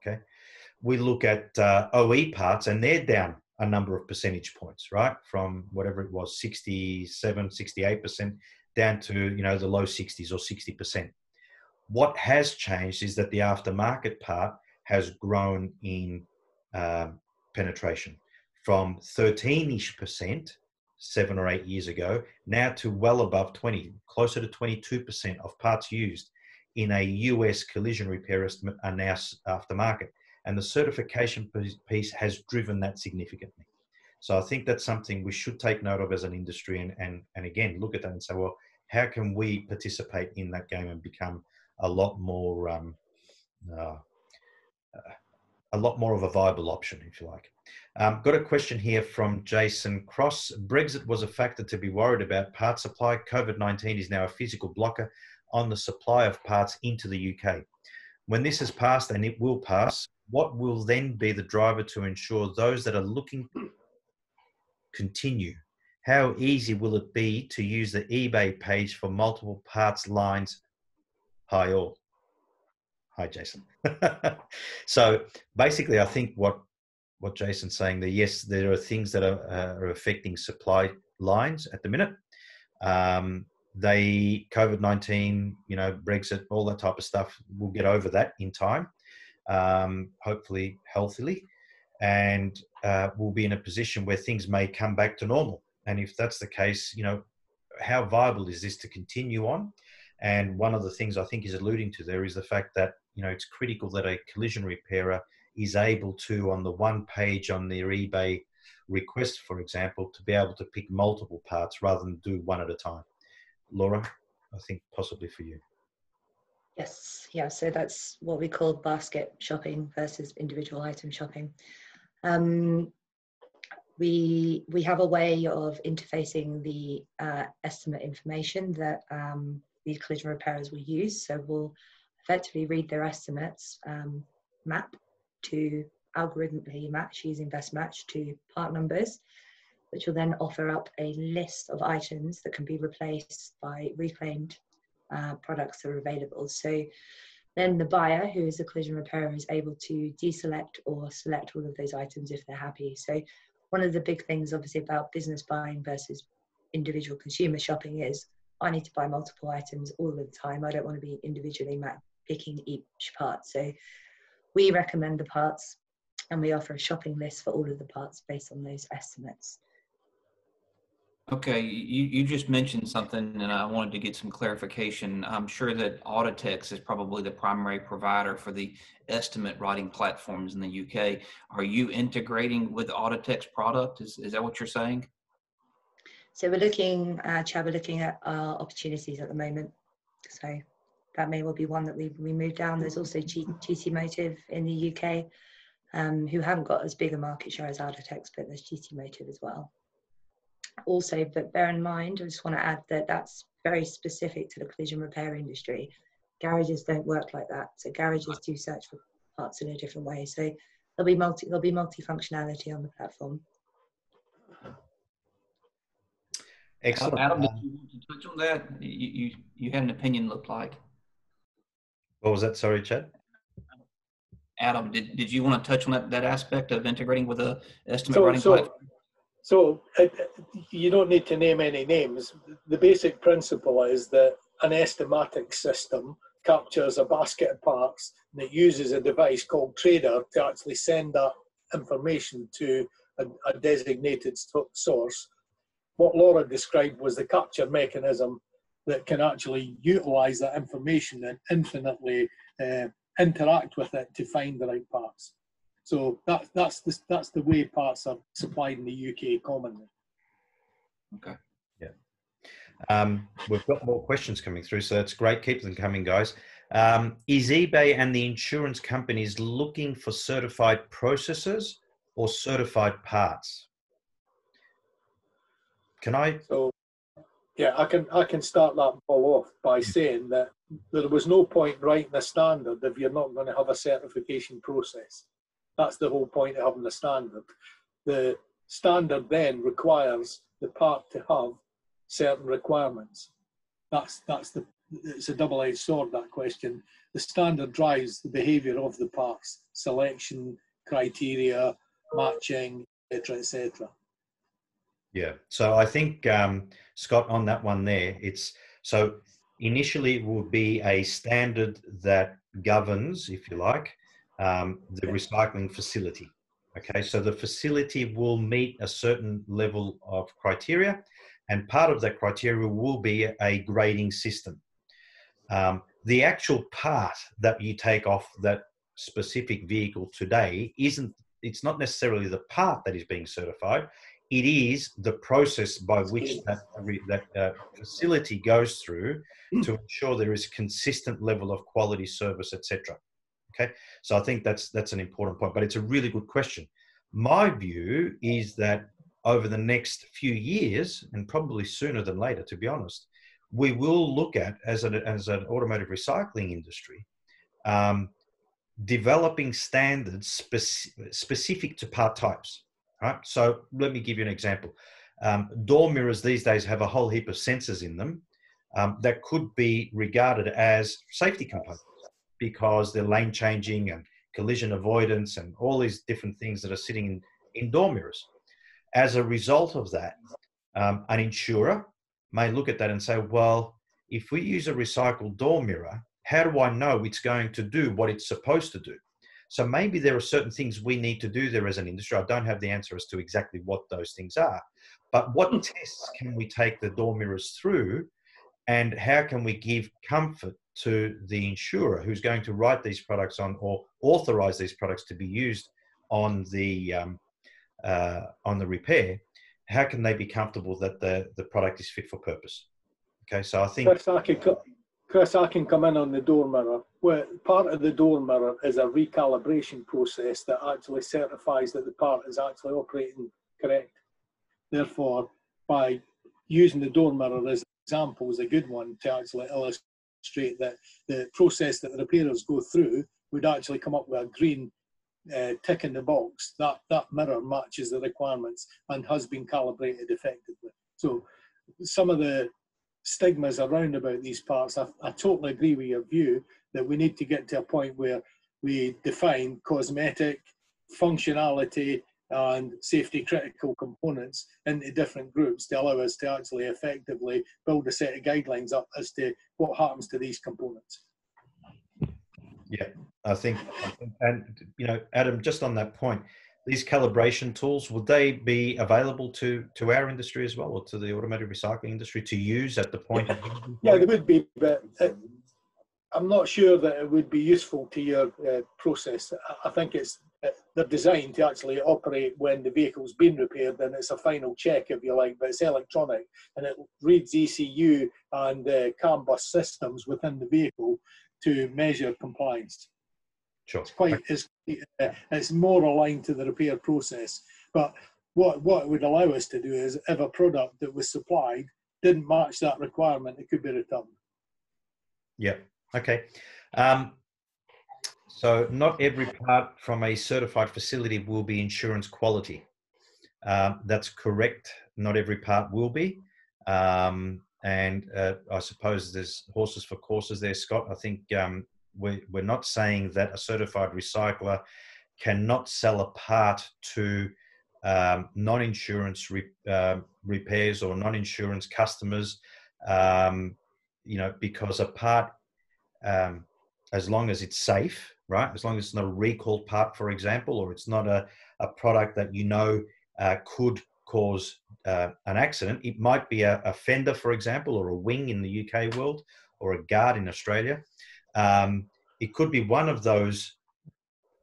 Okay, we look at uh, OE parts, and they're down a number of percentage points, right? From whatever it was, 67, 68% down to, you know, the low 60s or 60%. What has changed is that the aftermarket part has grown in um, penetration from 13-ish percent seven or eight years ago, now to well above 20, closer to 22% of parts used in a US collision repair estimate are now aftermarket and the certification piece has driven that significantly. So I think that's something we should take note of as an industry and, and, and again, look at that and say, well, how can we participate in that game and become a lot more, um, uh, a lot more of a viable option, if you like. Um, got a question here from Jason Cross. Brexit was a factor to be worried about. Part supply. COVID 19 is now a physical blocker on the supply of parts into the UK. When this has passed, and it will pass, what will then be the driver to ensure those that are looking continue? how easy will it be to use the eBay page for multiple parts lines? Hi all. Hi Jason. so basically, I think what what Jason's saying there, yes, there are things that are, uh, are affecting supply lines at the minute. Um, they COVID nineteen, you know, Brexit, all that type of stuff. We'll get over that in time, um, hopefully healthily, and uh, we'll be in a position where things may come back to normal. And if that's the case, you know, how viable is this to continue on? And one of the things I think is alluding to there is the fact that you know it's critical that a collision repairer is able to, on the one page on their eBay request, for example, to be able to pick multiple parts rather than do one at a time. Laura, I think possibly for you. Yes, yeah, so that's what we call basket shopping versus individual item shopping. Um, we, we have a way of interfacing the uh, estimate information that um, these collision repairers will use. So we'll effectively read their estimates, um, map to algorithmically match using best match to part numbers, which will then offer up a list of items that can be replaced by reclaimed uh, products that are available. So then the buyer, who is a collision repairer, is able to deselect or select all of those items if they're happy. So one of the big things, obviously, about business buying versus individual consumer shopping is I need to buy multiple items all the time. I don't want to be individually picking each part. So we recommend the parts and we offer a shopping list for all of the parts based on those estimates. Okay, you, you just mentioned something and I wanted to get some clarification. I'm sure that Audatex is probably the primary provider for the estimate writing platforms in the UK. Are you integrating with Audatex product? Is, is that what you're saying? So we're looking, uh, Chad, we're looking at our opportunities at the moment. So that may well be one that we, we move down. There's also G, GT Motive in the UK um, who haven't got as big a market share as Audatex, but there's GT Motive as well. Also, but bear in mind, I just want to add that that's very specific to the collision repair industry. Garages don't work like that. So garages do search for parts in a different way. So there'll be multi there'll be multi functionality on the platform. Excellent. Adam, did you want to touch on that? You, you, you had an opinion, looked like. What was that? Sorry, Chad. Adam, did, did you want to touch on that, that aspect of integrating with a estimate so, writing so, platform? So you don't need to name any names. The basic principle is that an estimatic system captures a basket of parts and it uses a device called Trader to actually send that information to a, a designated source. What Laura described was the capture mechanism that can actually utilize that information and infinitely uh, interact with it to find the right parts. So that, that's, the, that's the way parts are supplied in the UK commonly. Okay. Yeah. Um, we've got more questions coming through, so it's great. Keep them coming, guys. Um, is eBay and the insurance companies looking for certified processors or certified parts? Can I? So yeah, I can I can start that ball off by saying that there was no point writing a standard if you're not going to have a certification process. That's the whole point of having a standard. The standard then requires the part to have certain requirements. That's that's the it's a double-edged sword that question. The standard drives the behaviour of the parts, selection criteria, matching, etc., etc. Yeah. So I think um, Scott on that one there. It's so initially it will be a standard that governs, if you like, um, the recycling facility. Okay, so the facility will meet a certain level of criteria, and part of that criteria will be a grading system. Um, the actual part that you take off that specific vehicle today isn't it's not necessarily the part that is being certified it is the process by which that, that uh, facility goes through hmm. to ensure there is consistent level of quality service etc okay so i think that's that's an important point but it's a really good question my view is that over the next few years and probably sooner than later to be honest we will look at as an as an automotive recycling industry um, developing standards speci- specific to part types Right. So let me give you an example. Um, door mirrors these days have a whole heap of sensors in them um, that could be regarded as safety components because they're lane changing and collision avoidance and all these different things that are sitting in, in door mirrors. As a result of that, um, an insurer may look at that and say, well, if we use a recycled door mirror, how do I know it's going to do what it's supposed to do? So maybe there are certain things we need to do there as an industry. I don't have the answer as to exactly what those things are, but what hmm. tests can we take the door mirrors through and how can we give comfort to the insurer who's going to write these products on or authorize these products to be used on the um, uh, on the repair how can they be comfortable that the the product is fit for purpose? Okay so i think chris i can, chris, I can come in on the door mirror. Where part of the door mirror is a recalibration process that actually certifies that the part is actually operating correct. Therefore by using the door mirror as an example is a good one to actually illustrate that the process that the repairers go through would actually come up with a green uh, tick in the box. That that mirror matches the requirements and has been calibrated effectively. So some of the stigmas around about these parts, I, I totally agree with your view that we need to get to a point where we define cosmetic, functionality, and safety critical components into different groups to allow us to actually effectively build a set of guidelines up as to what happens to these components. Yeah, I think, and you know, Adam, just on that point, these calibration tools would they be available to to our industry as well, or to the automotive recycling industry to use at the point? Yeah, yeah they would be, but uh, I'm not sure that it would be useful to your uh, process. I think it's they're designed to actually operate when the vehicle's been repaired and it's a final check if you like but it's electronic and it reads ECU and uh, CAN bus systems within the vehicle to measure compliance sure. it's quite it's, uh, it's more aligned to the repair process but what what it would allow us to do is if a product that was supplied didn't match that requirement it could be returned yeah okay um, so not every part from a certified facility will be insurance quality. Um, that's correct. Not every part will be. Um, and uh, I suppose there's horses for courses there, Scott. I think um, we're, we're not saying that a certified recycler cannot sell a part to um, non-insurance re, uh, repairs or non-insurance customers, um, you know, because a part, um, as long as it's safe, right? As long as it's not a recalled part, for example, or it's not a, a product that you know uh, could cause uh, an accident. It might be a, a, fender, for example, or a wing in the UK world, or a guard in Australia. Um, it could be one of those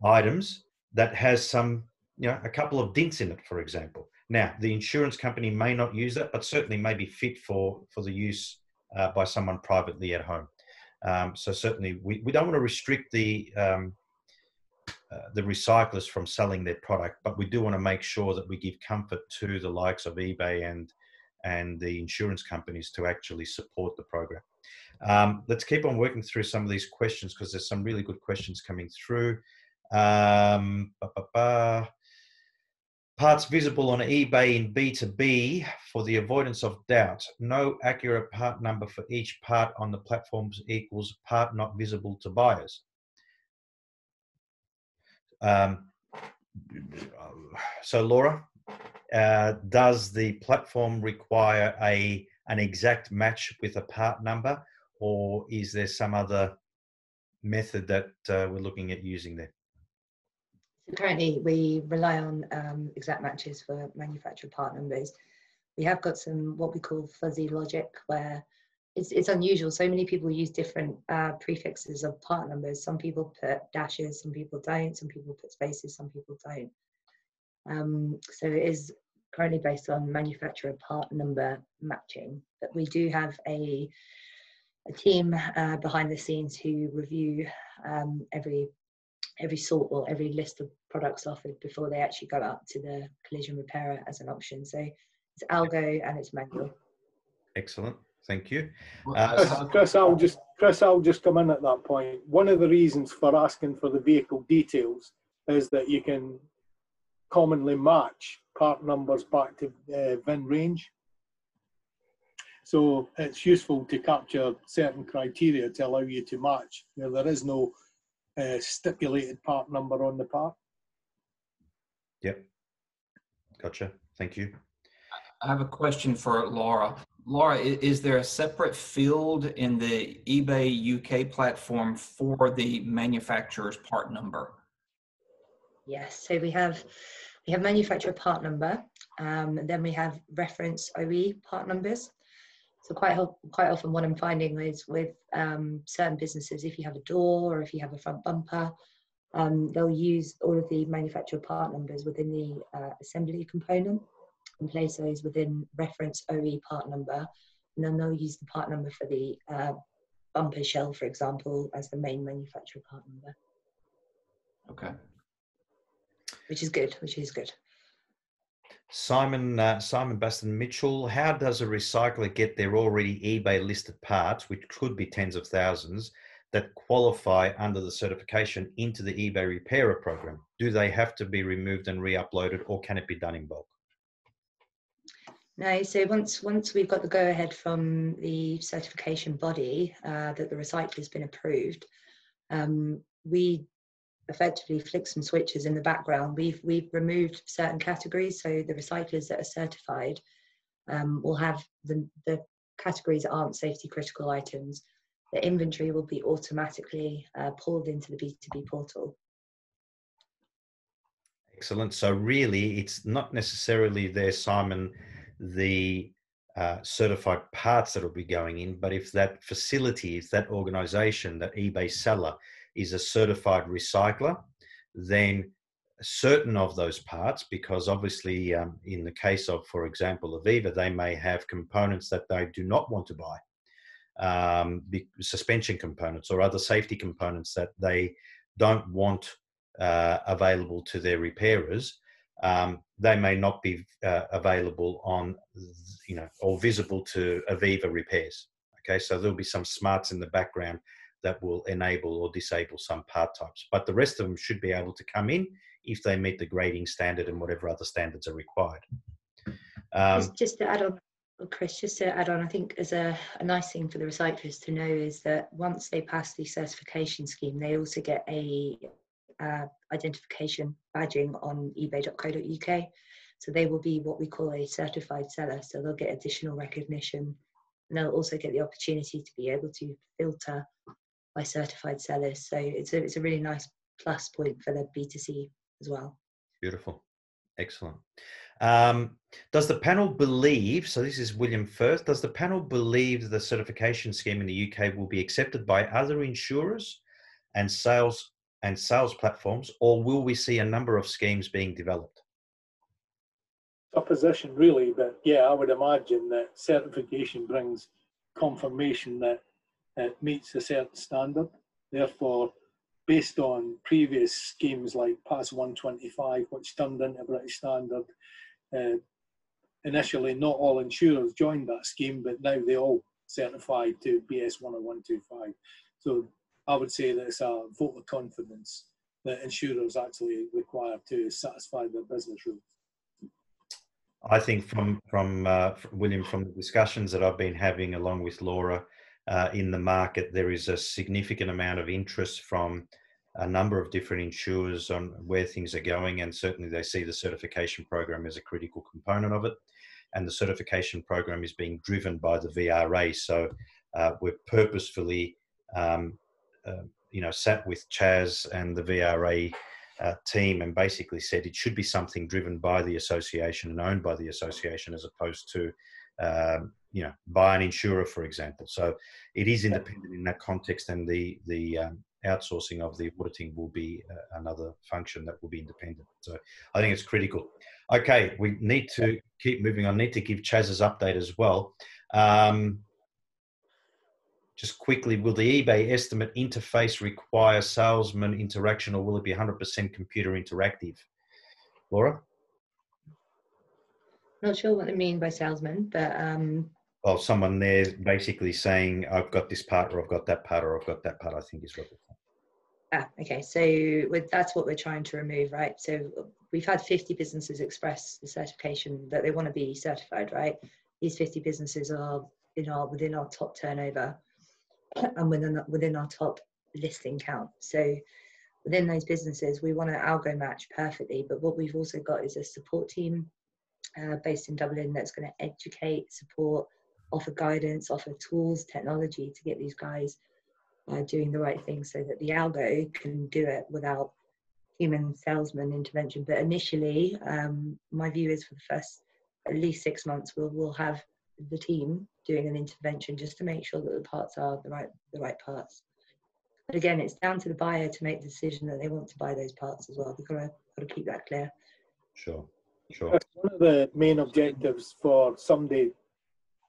items that has some, you know, a couple of dints in it, for example. Now, the insurance company may not use that, but certainly may be fit for, for the use uh, by someone privately at home. Um, so certainly, we, we don't want to restrict the um, uh, the recyclers from selling their product, but we do want to make sure that we give comfort to the likes of eBay and and the insurance companies to actually support the program. Um, let's keep on working through some of these questions because there's some really good questions coming through. Um. Parts visible on eBay in B2B for the avoidance of doubt. No accurate part number for each part on the platforms equals part not visible to buyers. Um, so, Laura, uh, does the platform require a an exact match with a part number, or is there some other method that uh, we're looking at using there? So currently, we rely on um, exact matches for manufacturer part numbers. We have got some what we call fuzzy logic, where it's, it's unusual. So many people use different uh, prefixes of part numbers. Some people put dashes, some people don't. Some people put spaces, some people don't. Um, so it is currently based on manufacturer part number matching. But we do have a a team uh, behind the scenes who review um, every every sort or every list of products offered before they actually go up to the collision repairer as an option. So it's algo and it's manual. Excellent. Thank you. Uh, Chris, I'll just Chris, I'll just come in at that point. One of the reasons for asking for the vehicle details is that you can commonly match part numbers back to uh, VIN range. So it's useful to capture certain criteria to allow you to match where there is no uh, stipulated part number on the part. Yep. Gotcha. Thank you. I have a question for Laura. Laura, is there a separate field in the eBay UK platform for the manufacturer's part number? Yes, so we have we have manufacturer part number, um, and then we have reference OE part numbers. So quite quite often, what I'm finding is with um, certain businesses, if you have a door or if you have a front bumper, um, they'll use all of the manufacturer part numbers within the uh, assembly component and place those within reference OE part number, and then they'll use the part number for the uh, bumper shell, for example, as the main manufacturer part number. Okay which is good, which is good. Simon uh, Simon Baston Mitchell, how does a recycler get their already eBay listed parts, which could be tens of thousands, that qualify under the certification into the eBay repairer program? Do they have to be removed and re-uploaded, or can it be done in bulk? No, so once once we've got the go ahead from the certification body uh, that the recycler has been approved, um, we effectively flicks some switches in the background. We've we've removed certain categories, so the recyclers that are certified um, will have the the categories that aren't safety critical items. The inventory will be automatically uh, pulled into the B2B portal. Excellent. So really, it's not necessarily there, Simon, the uh, certified parts that will be going in, but if that facility, if that organization, that eBay seller is a certified recycler, then certain of those parts, because obviously, um, in the case of, for example, Aviva, they may have components that they do not want to buy, um, suspension components or other safety components that they don't want uh, available to their repairers. Um, they may not be uh, available on, you know, or visible to Aviva repairs. Okay, so there'll be some smarts in the background that will enable or disable some part types. But the rest of them should be able to come in if they meet the grading standard and whatever other standards are required. Um, just, just, to add on, Chris, just to add on, I think as a, a nice thing for the recyclers to know is that once they pass the certification scheme, they also get a uh, identification badging on ebay.co.uk. So they will be what we call a certified seller. So they'll get additional recognition and they'll also get the opportunity to be able to filter by certified sellers. So it's a, it's a really nice plus point for the B2C as well. Beautiful. Excellent. Um, does the panel believe, so this is William first, does the panel believe the certification scheme in the UK will be accepted by other insurers and sales and sales platforms, or will we see a number of schemes being developed? Opposition, really, but yeah, I would imagine that certification brings confirmation that it meets a certain standard. Therefore, based on previous schemes like PAS 125, which turned into British Standard, uh, initially not all insurers joined that scheme, but now they all certified to BS 10125. So I would say that it's a vote of confidence that insurers actually require to satisfy their business rules. I think from from, uh, from William, from the discussions that I've been having along with Laura, uh, in the market, there is a significant amount of interest from a number of different insurers on where things are going, and certainly they see the certification program as a critical component of it. And the certification program is being driven by the VRA. So uh, we're purposefully, um, uh, you know, sat with Chaz and the VRA uh, team and basically said it should be something driven by the association and owned by the association as opposed to um, you know, by an insurer, for example. So it is independent in that context, and the the um, outsourcing of the auditing will be uh, another function that will be independent. So I think it's critical. Okay, we need to keep moving on. Need to give Chaz's update as well. Um, just quickly, will the eBay estimate interface require salesman interaction, or will it be 100% computer interactive? Laura. Not sure what they mean by salesman, but um, well, someone there basically saying, "I've got this part, or I've got that part, or I've got that part." I think is what. Ah, okay. So with, that's what we're trying to remove, right? So we've had 50 businesses express the certification that they want to be certified, right? These 50 businesses are in our within our top turnover and within within our top listing count. So within those businesses, we want to algo match perfectly. But what we've also got is a support team uh, based in Dublin that's going to educate, support, offer guidance, offer tools, technology to get these guys uh, doing the right thing so that the algo can do it without human salesman intervention. But initially, um, my view is for the first at least six months, we'll, we'll have the team doing an intervention just to make sure that the parts are the right the right parts. But again, it's down to the buyer to make the decision that they want to buy those parts as well. We've got to, got to keep that clear. Sure, sure. One of the main objectives for somebody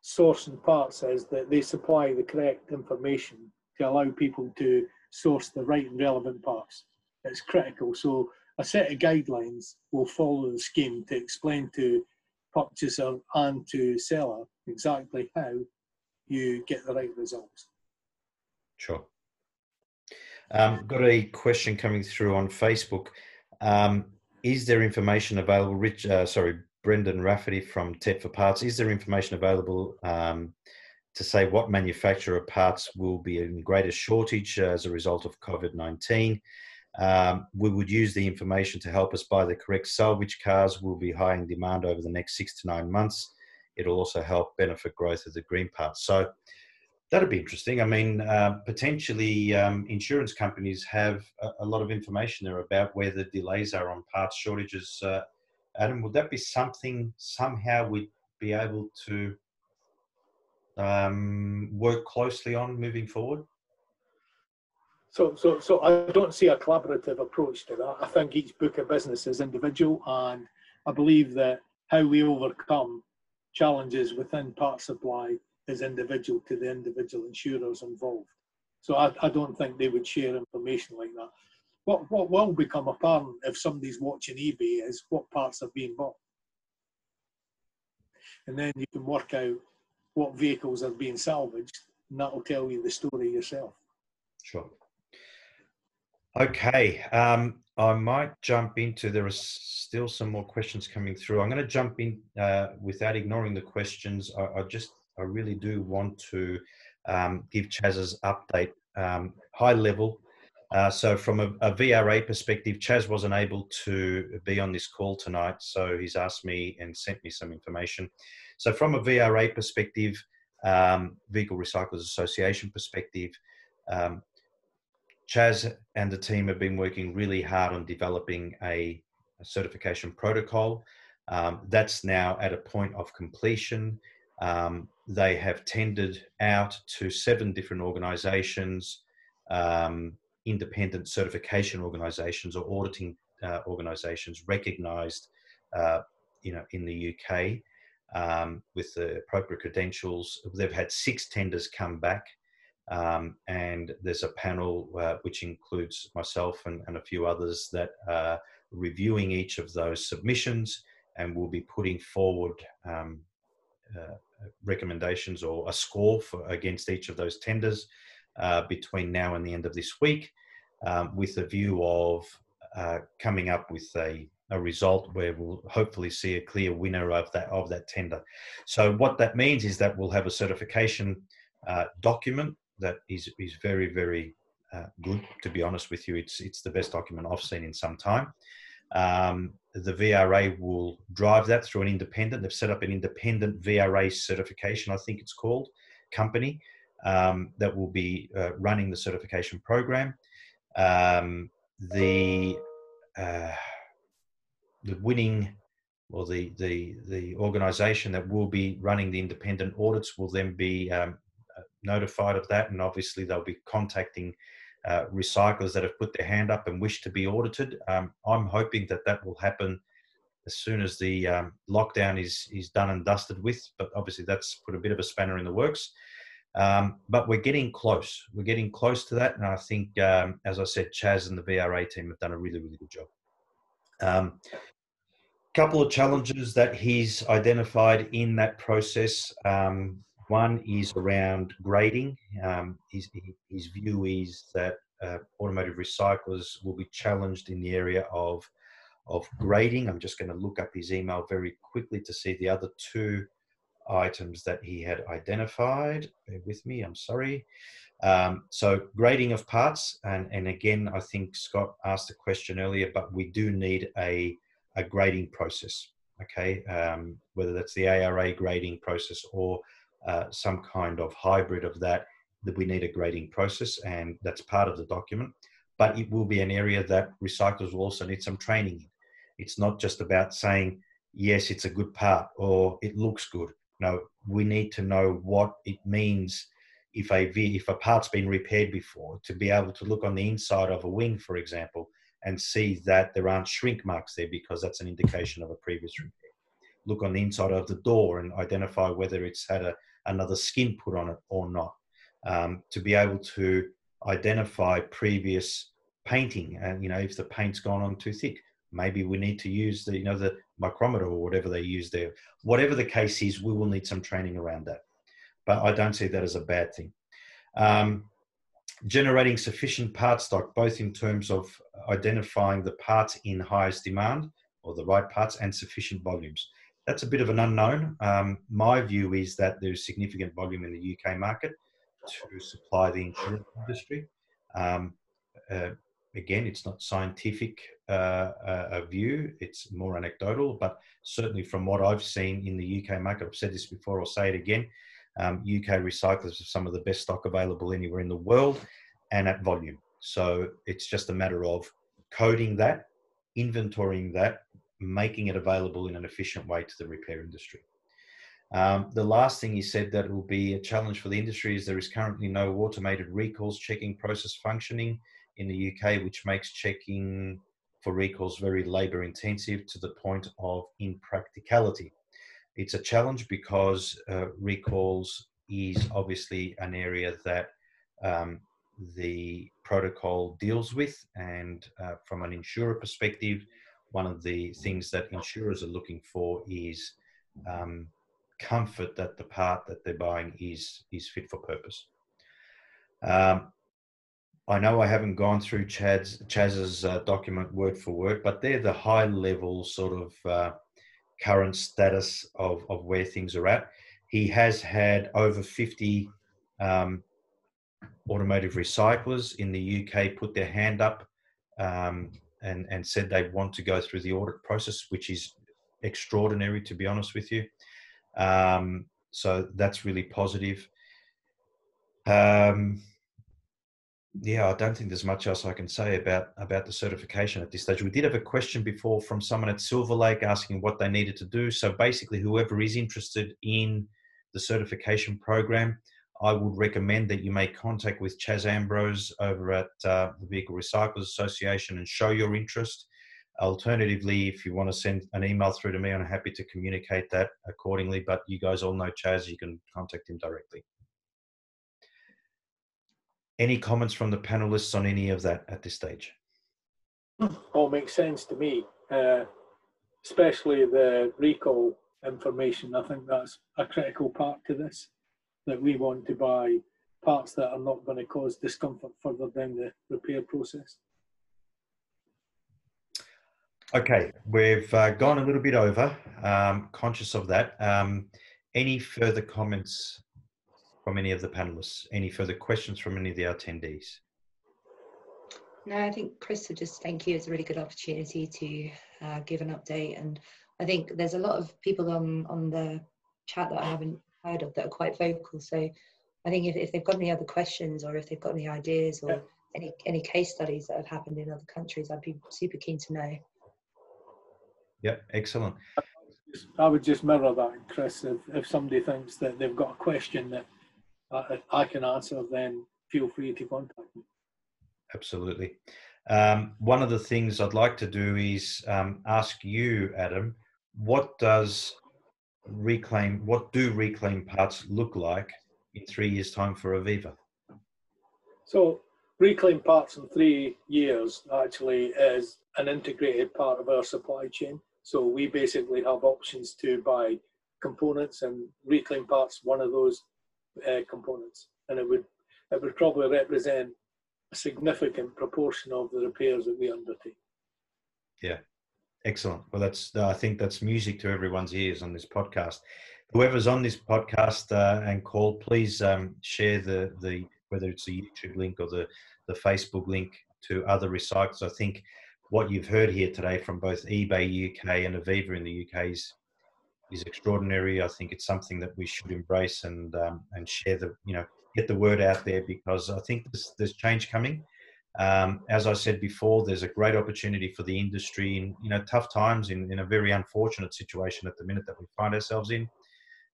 sourcing parts is that they supply the correct information to allow people to source the right and relevant parts. It's critical. So a set of guidelines will follow the scheme to explain to purchaser and to seller exactly how you get the right results. Sure. Um, got a question coming through on Facebook. Um, is there information available? Rich, uh, sorry, Brendan Rafferty from Tet for Parts. Is there information available um, to say what manufacturer parts will be in greater shortage as a result of COVID 19? Um, we would use the information to help us buy the correct salvage cars will be high in demand over the next six to nine months. It'll also help benefit growth of the green parts. So that'd be interesting. I mean, uh, potentially um, insurance companies have a, a, lot of information there about where the delays are on parts shortages. Uh, Adam, would that be something somehow we'd be able to um, work closely on moving forward? So, so, so I don't see a collaborative approach to that. I think each book of business is individual, and I believe that how we overcome challenges within part supply is individual to the individual insurers involved. So I, I don't think they would share information like that. What what will become apparent if somebody's watching eBay is what parts are being bought, and then you can work out what vehicles are being salvaged, and that will tell you the story yourself. Sure. Okay, um, I might jump into. There are still some more questions coming through. I'm going to jump in uh, without ignoring the questions. I, I, just, I really do want to um, give Chaz's update um, high level. Uh, so, from a, a, VRA perspective, Chaz wasn't able to be on this call tonight, so he's asked me and sent me some information. So, from a VRA perspective, um, Vehicle Recyclers Association perspective, um, Chaz and the team have been working really hard on developing a, a certification protocol. Um, that's now at a point of completion. Um, they have tendered out to seven different organizations, um, independent certification organizations or auditing uh, organizations recognized uh, you know, in the UK um, with the appropriate credentials. They've had six tenders come back. Um, and there's a panel uh, which includes myself and, and, a few others that are reviewing each of those submissions and will be putting forward um, uh, recommendations or a score for, against each of those tenders uh, between now and the end of this week um, with a view of uh, coming up with a, a result where we'll hopefully see a clear winner of that of that tender. So what that means is that we'll have a certification uh, document that is is very very uh, good. To be honest with you, it's it's the best document I've seen in some time. Um, the VRA will drive that through an independent. They've set up an independent VRA certification, I think it's called, company um, that will be uh, running the certification program. Um, the uh, the winning or the the the organisation that will be running the independent audits will then be um, notified of that, and obviously they'll be contacting uh, recyclers that have put their hand up and wish to be audited. Um, I'm hoping that that will happen as soon as the um, lockdown is is done and dusted with. But obviously that's put a bit of a spanner in the works. Um, but we're getting close. We're getting close to that, and I think, um, as I said, Chaz and the VRA team have done a really, really good job. Um, couple of challenges that he's identified in that process. Um, one is around grading. Um, his, his view is that uh, automotive recyclers will be challenged in the area of of grading. I'm just going to look up his email very quickly to see the other two items that he had identified. Bear with me, I'm sorry. Um, so grading of parts, and, and again, I think Scott asked a question earlier, but we do need a, a grading process, okay? Um, whether that's the ARA grading process or uh, some kind of hybrid of that, that we need a grading process, and that's part of the document. But it will be an area that recyclers will also need some training in. It's not just about saying, yes, it's a good part or it looks good. No, we need to know what it means if a if a part's been repaired before to be able to look on the inside of a wing, for example, and see that there aren't shrink marks there because that's an indication of a previous repair. Look on the inside of the door and identify whether it's had a, another skin put on it or not. Um, to be able to identify previous painting. And you know if the paint's gone on too thick maybe we need to use the you know the micrometer or whatever they use there. Whatever the case is we will need some training around that. But i don't see that as a bad thing. Um, generating sufficient part stock both in terms of identifying the parts in highest demand or the right parts and sufficient volumes that's a bit of an unknown um, my view is that there's significant volume in the uk market to supply the insurance industry um, uh, again, it's not scientific uh, a view; it's more anecdotal. But certainly, from what I've seen in the UK market, I've said this before. I'll say it again: um, UK recyclers are some of the best stock available anywhere in the world, and at volume. So it's just a matter of coding that, inventorying that, making it available in an efficient way to the repair industry. Um, the last thing he said that will be a challenge for the industry is there is currently no automated recalls checking process functioning in the UK, which makes checking for recalls very labor intensive to the point of impracticality. It's a challenge because uh, recalls is obviously an area that um, the protocol deals with, and uh, from an insurer perspective, one of the things that insurers are looking for is um, comfort that the part that they're buying is is fit for purpose. Um, I know I haven't gone through Chad's Chaz's uh, document word for word, but they're the high level sort of uh, current status of, of where things are at. He has had over 50 um, automotive recyclers in the UK put their hand up um, and, and said they want to go through the audit process, which is extraordinary, to be honest with you. Um, so that's really positive. Um, yeah, I don't think there's much else I can say about about the certification at this stage. We did have a question before from someone at Silverlake asking what they needed to do. So basically, whoever is interested in the certification program, I would recommend that you make contact with Chaz Ambrose over at uh, the Vehicle Recyclers Association and show your interest. Alternatively, if you want to send an email through to me, I'm happy to communicate that accordingly. But you guys all know Chaz, you can contact him directly. Any comments from the panelists on any of that at this stage? All makes sense to me, uh, especially the recall information. I think that's a critical part to this, that we want to buy parts that are not going to cause discomfort further down the repair process. Okay, we've uh, gone a little bit over, um, conscious of that. Um, any further comments from any of the panelists? Any further questions from any of the attendees? No, I think Chris would just thank you. It's a really good opportunity to uh, give an update. And I think there's a lot of people on, on the chat that I haven't heard of that are quite vocal. So I think if, if they've got any other questions or if they've got any ideas or yeah. any, any case studies that have happened in other countries, I'd be super keen to know. Yeah, excellent. I would just mirror that, Chris. If, if somebody thinks that they've got a question that I, I can answer, then feel free to contact me. Absolutely. Um, one of the things I'd like to do is um, ask you, Adam, what does reclaim, what do reclaim parts look like in three years' time for Aviva? So, reclaim parts in three years actually is an integrated part of our supply chain. So, we basically have options to buy components and reclaim parts, one of those uh, components, and it would it would probably represent a significant proportion of the repairs that we undertake. Yeah, Excellent. Well, that's I think that's music to everyone's ears on this podcast. Whoever's on this podcast uh, and call, please um, share the the whether it's the YouTube link or the the Facebook link to other recyclers. I think what you've heard here today from both eBay UK and Aviva in the UK is is extraordinary. I think it's something that we should embrace and um, and share the you know get the word out there because I think there's, there's change coming. Um, as I said before, there's a great opportunity for the industry in you know tough times in, in a very unfortunate situation at the minute that we find ourselves in.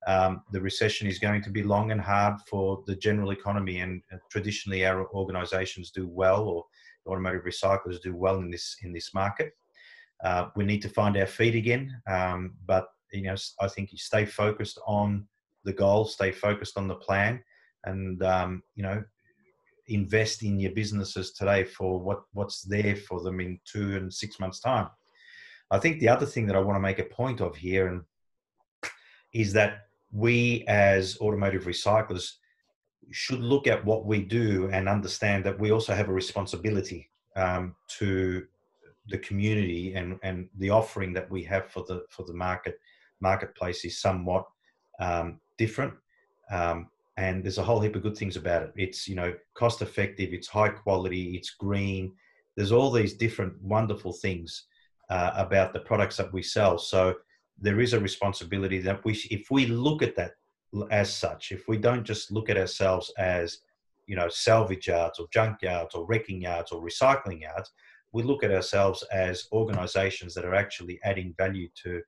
Um, the recession is going to be long and hard for the general economy, and uh, traditionally our organisations do well, or automotive recyclers do well in this in this market. Uh, we need to find our feet again, um, but you know I think you stay focused on the goal, stay focused on the plan, and um, you know invest in your businesses today for what what's there for them in two and six months time. I think the other thing that i want to make a point of here and is that we as automotive recyclers should look at what we do and understand that we also have a responsibility um, to the community and and the offering that we have for the for the market marketplace is somewhat um, different. Um, and there's a whole heap of good things about it. It's you know cost effective, it's high quality, it's green. There's all these different wonderful things uh, about the products that we sell. So there is a responsibility that we, if we look at that as such, if we don't just look at ourselves as you know salvage yards or junk yards or wrecking yards or recycling yards, we look at ourselves as organisations that are actually adding value to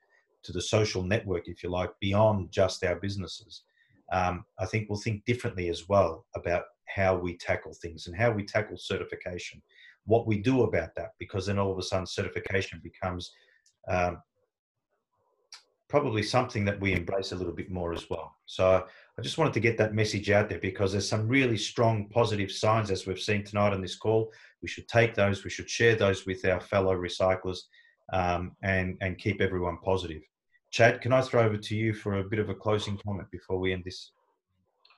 to the social network, if you like, beyond just our businesses um, I think we'll think differently as well about how we tackle things and how we tackle certification, what we do about that, because then all of a sudden certification becomes um, probably something that we embrace a little bit more as well. So I just wanted to get that message out there because there's some really strong positive signs as we've seen tonight on this call. We should take those, we should share those with our fellow recyclers um, and, and keep everyone positive. Chad, can I throw over to you for a bit of a closing comment before we end this?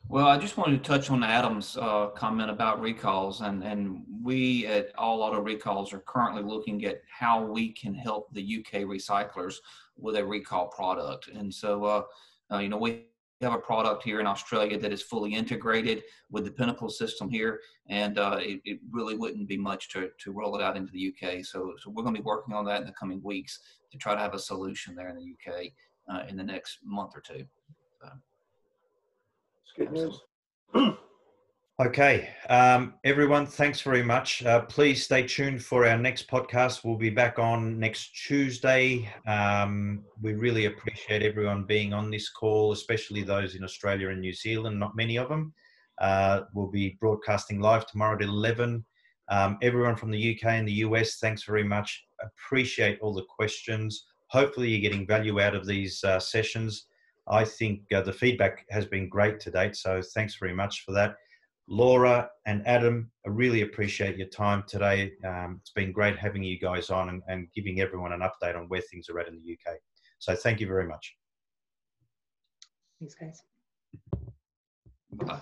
Well, I just wanted to touch on Adam's uh, comment about recalls, and, and we at All Auto Recalls are currently looking at how we can help the UK recyclers with a recall product. And so, uh, uh, you know, we have a product here in Australia that is fully integrated with the Pinnacle system here, and uh, it, it, really wouldn't be much to, to roll it out into the UK. So, so we're going to be working on that in the coming weeks to try to have a solution there in the UK uh, in the next month or two. So, it's good news. Okay, um, everyone, thanks very much. Uh, please stay tuned for our next podcast. We'll be back on next Tuesday. Um, we really appreciate everyone being on this call, especially those in Australia and New Zealand, not many of them. Uh, we'll be broadcasting live tomorrow at 11. Um, everyone from the UK and the US, thanks very much. Appreciate all the questions. Hopefully, you're getting value out of these uh, sessions. I think uh, the feedback has been great to date, so thanks very much for that. Laura and Adam, I really appreciate your time today. Um, it's been great having you guys on and, and, giving everyone an update on where things are at in the UK. So thank you very much. Thanks, guys. Bye.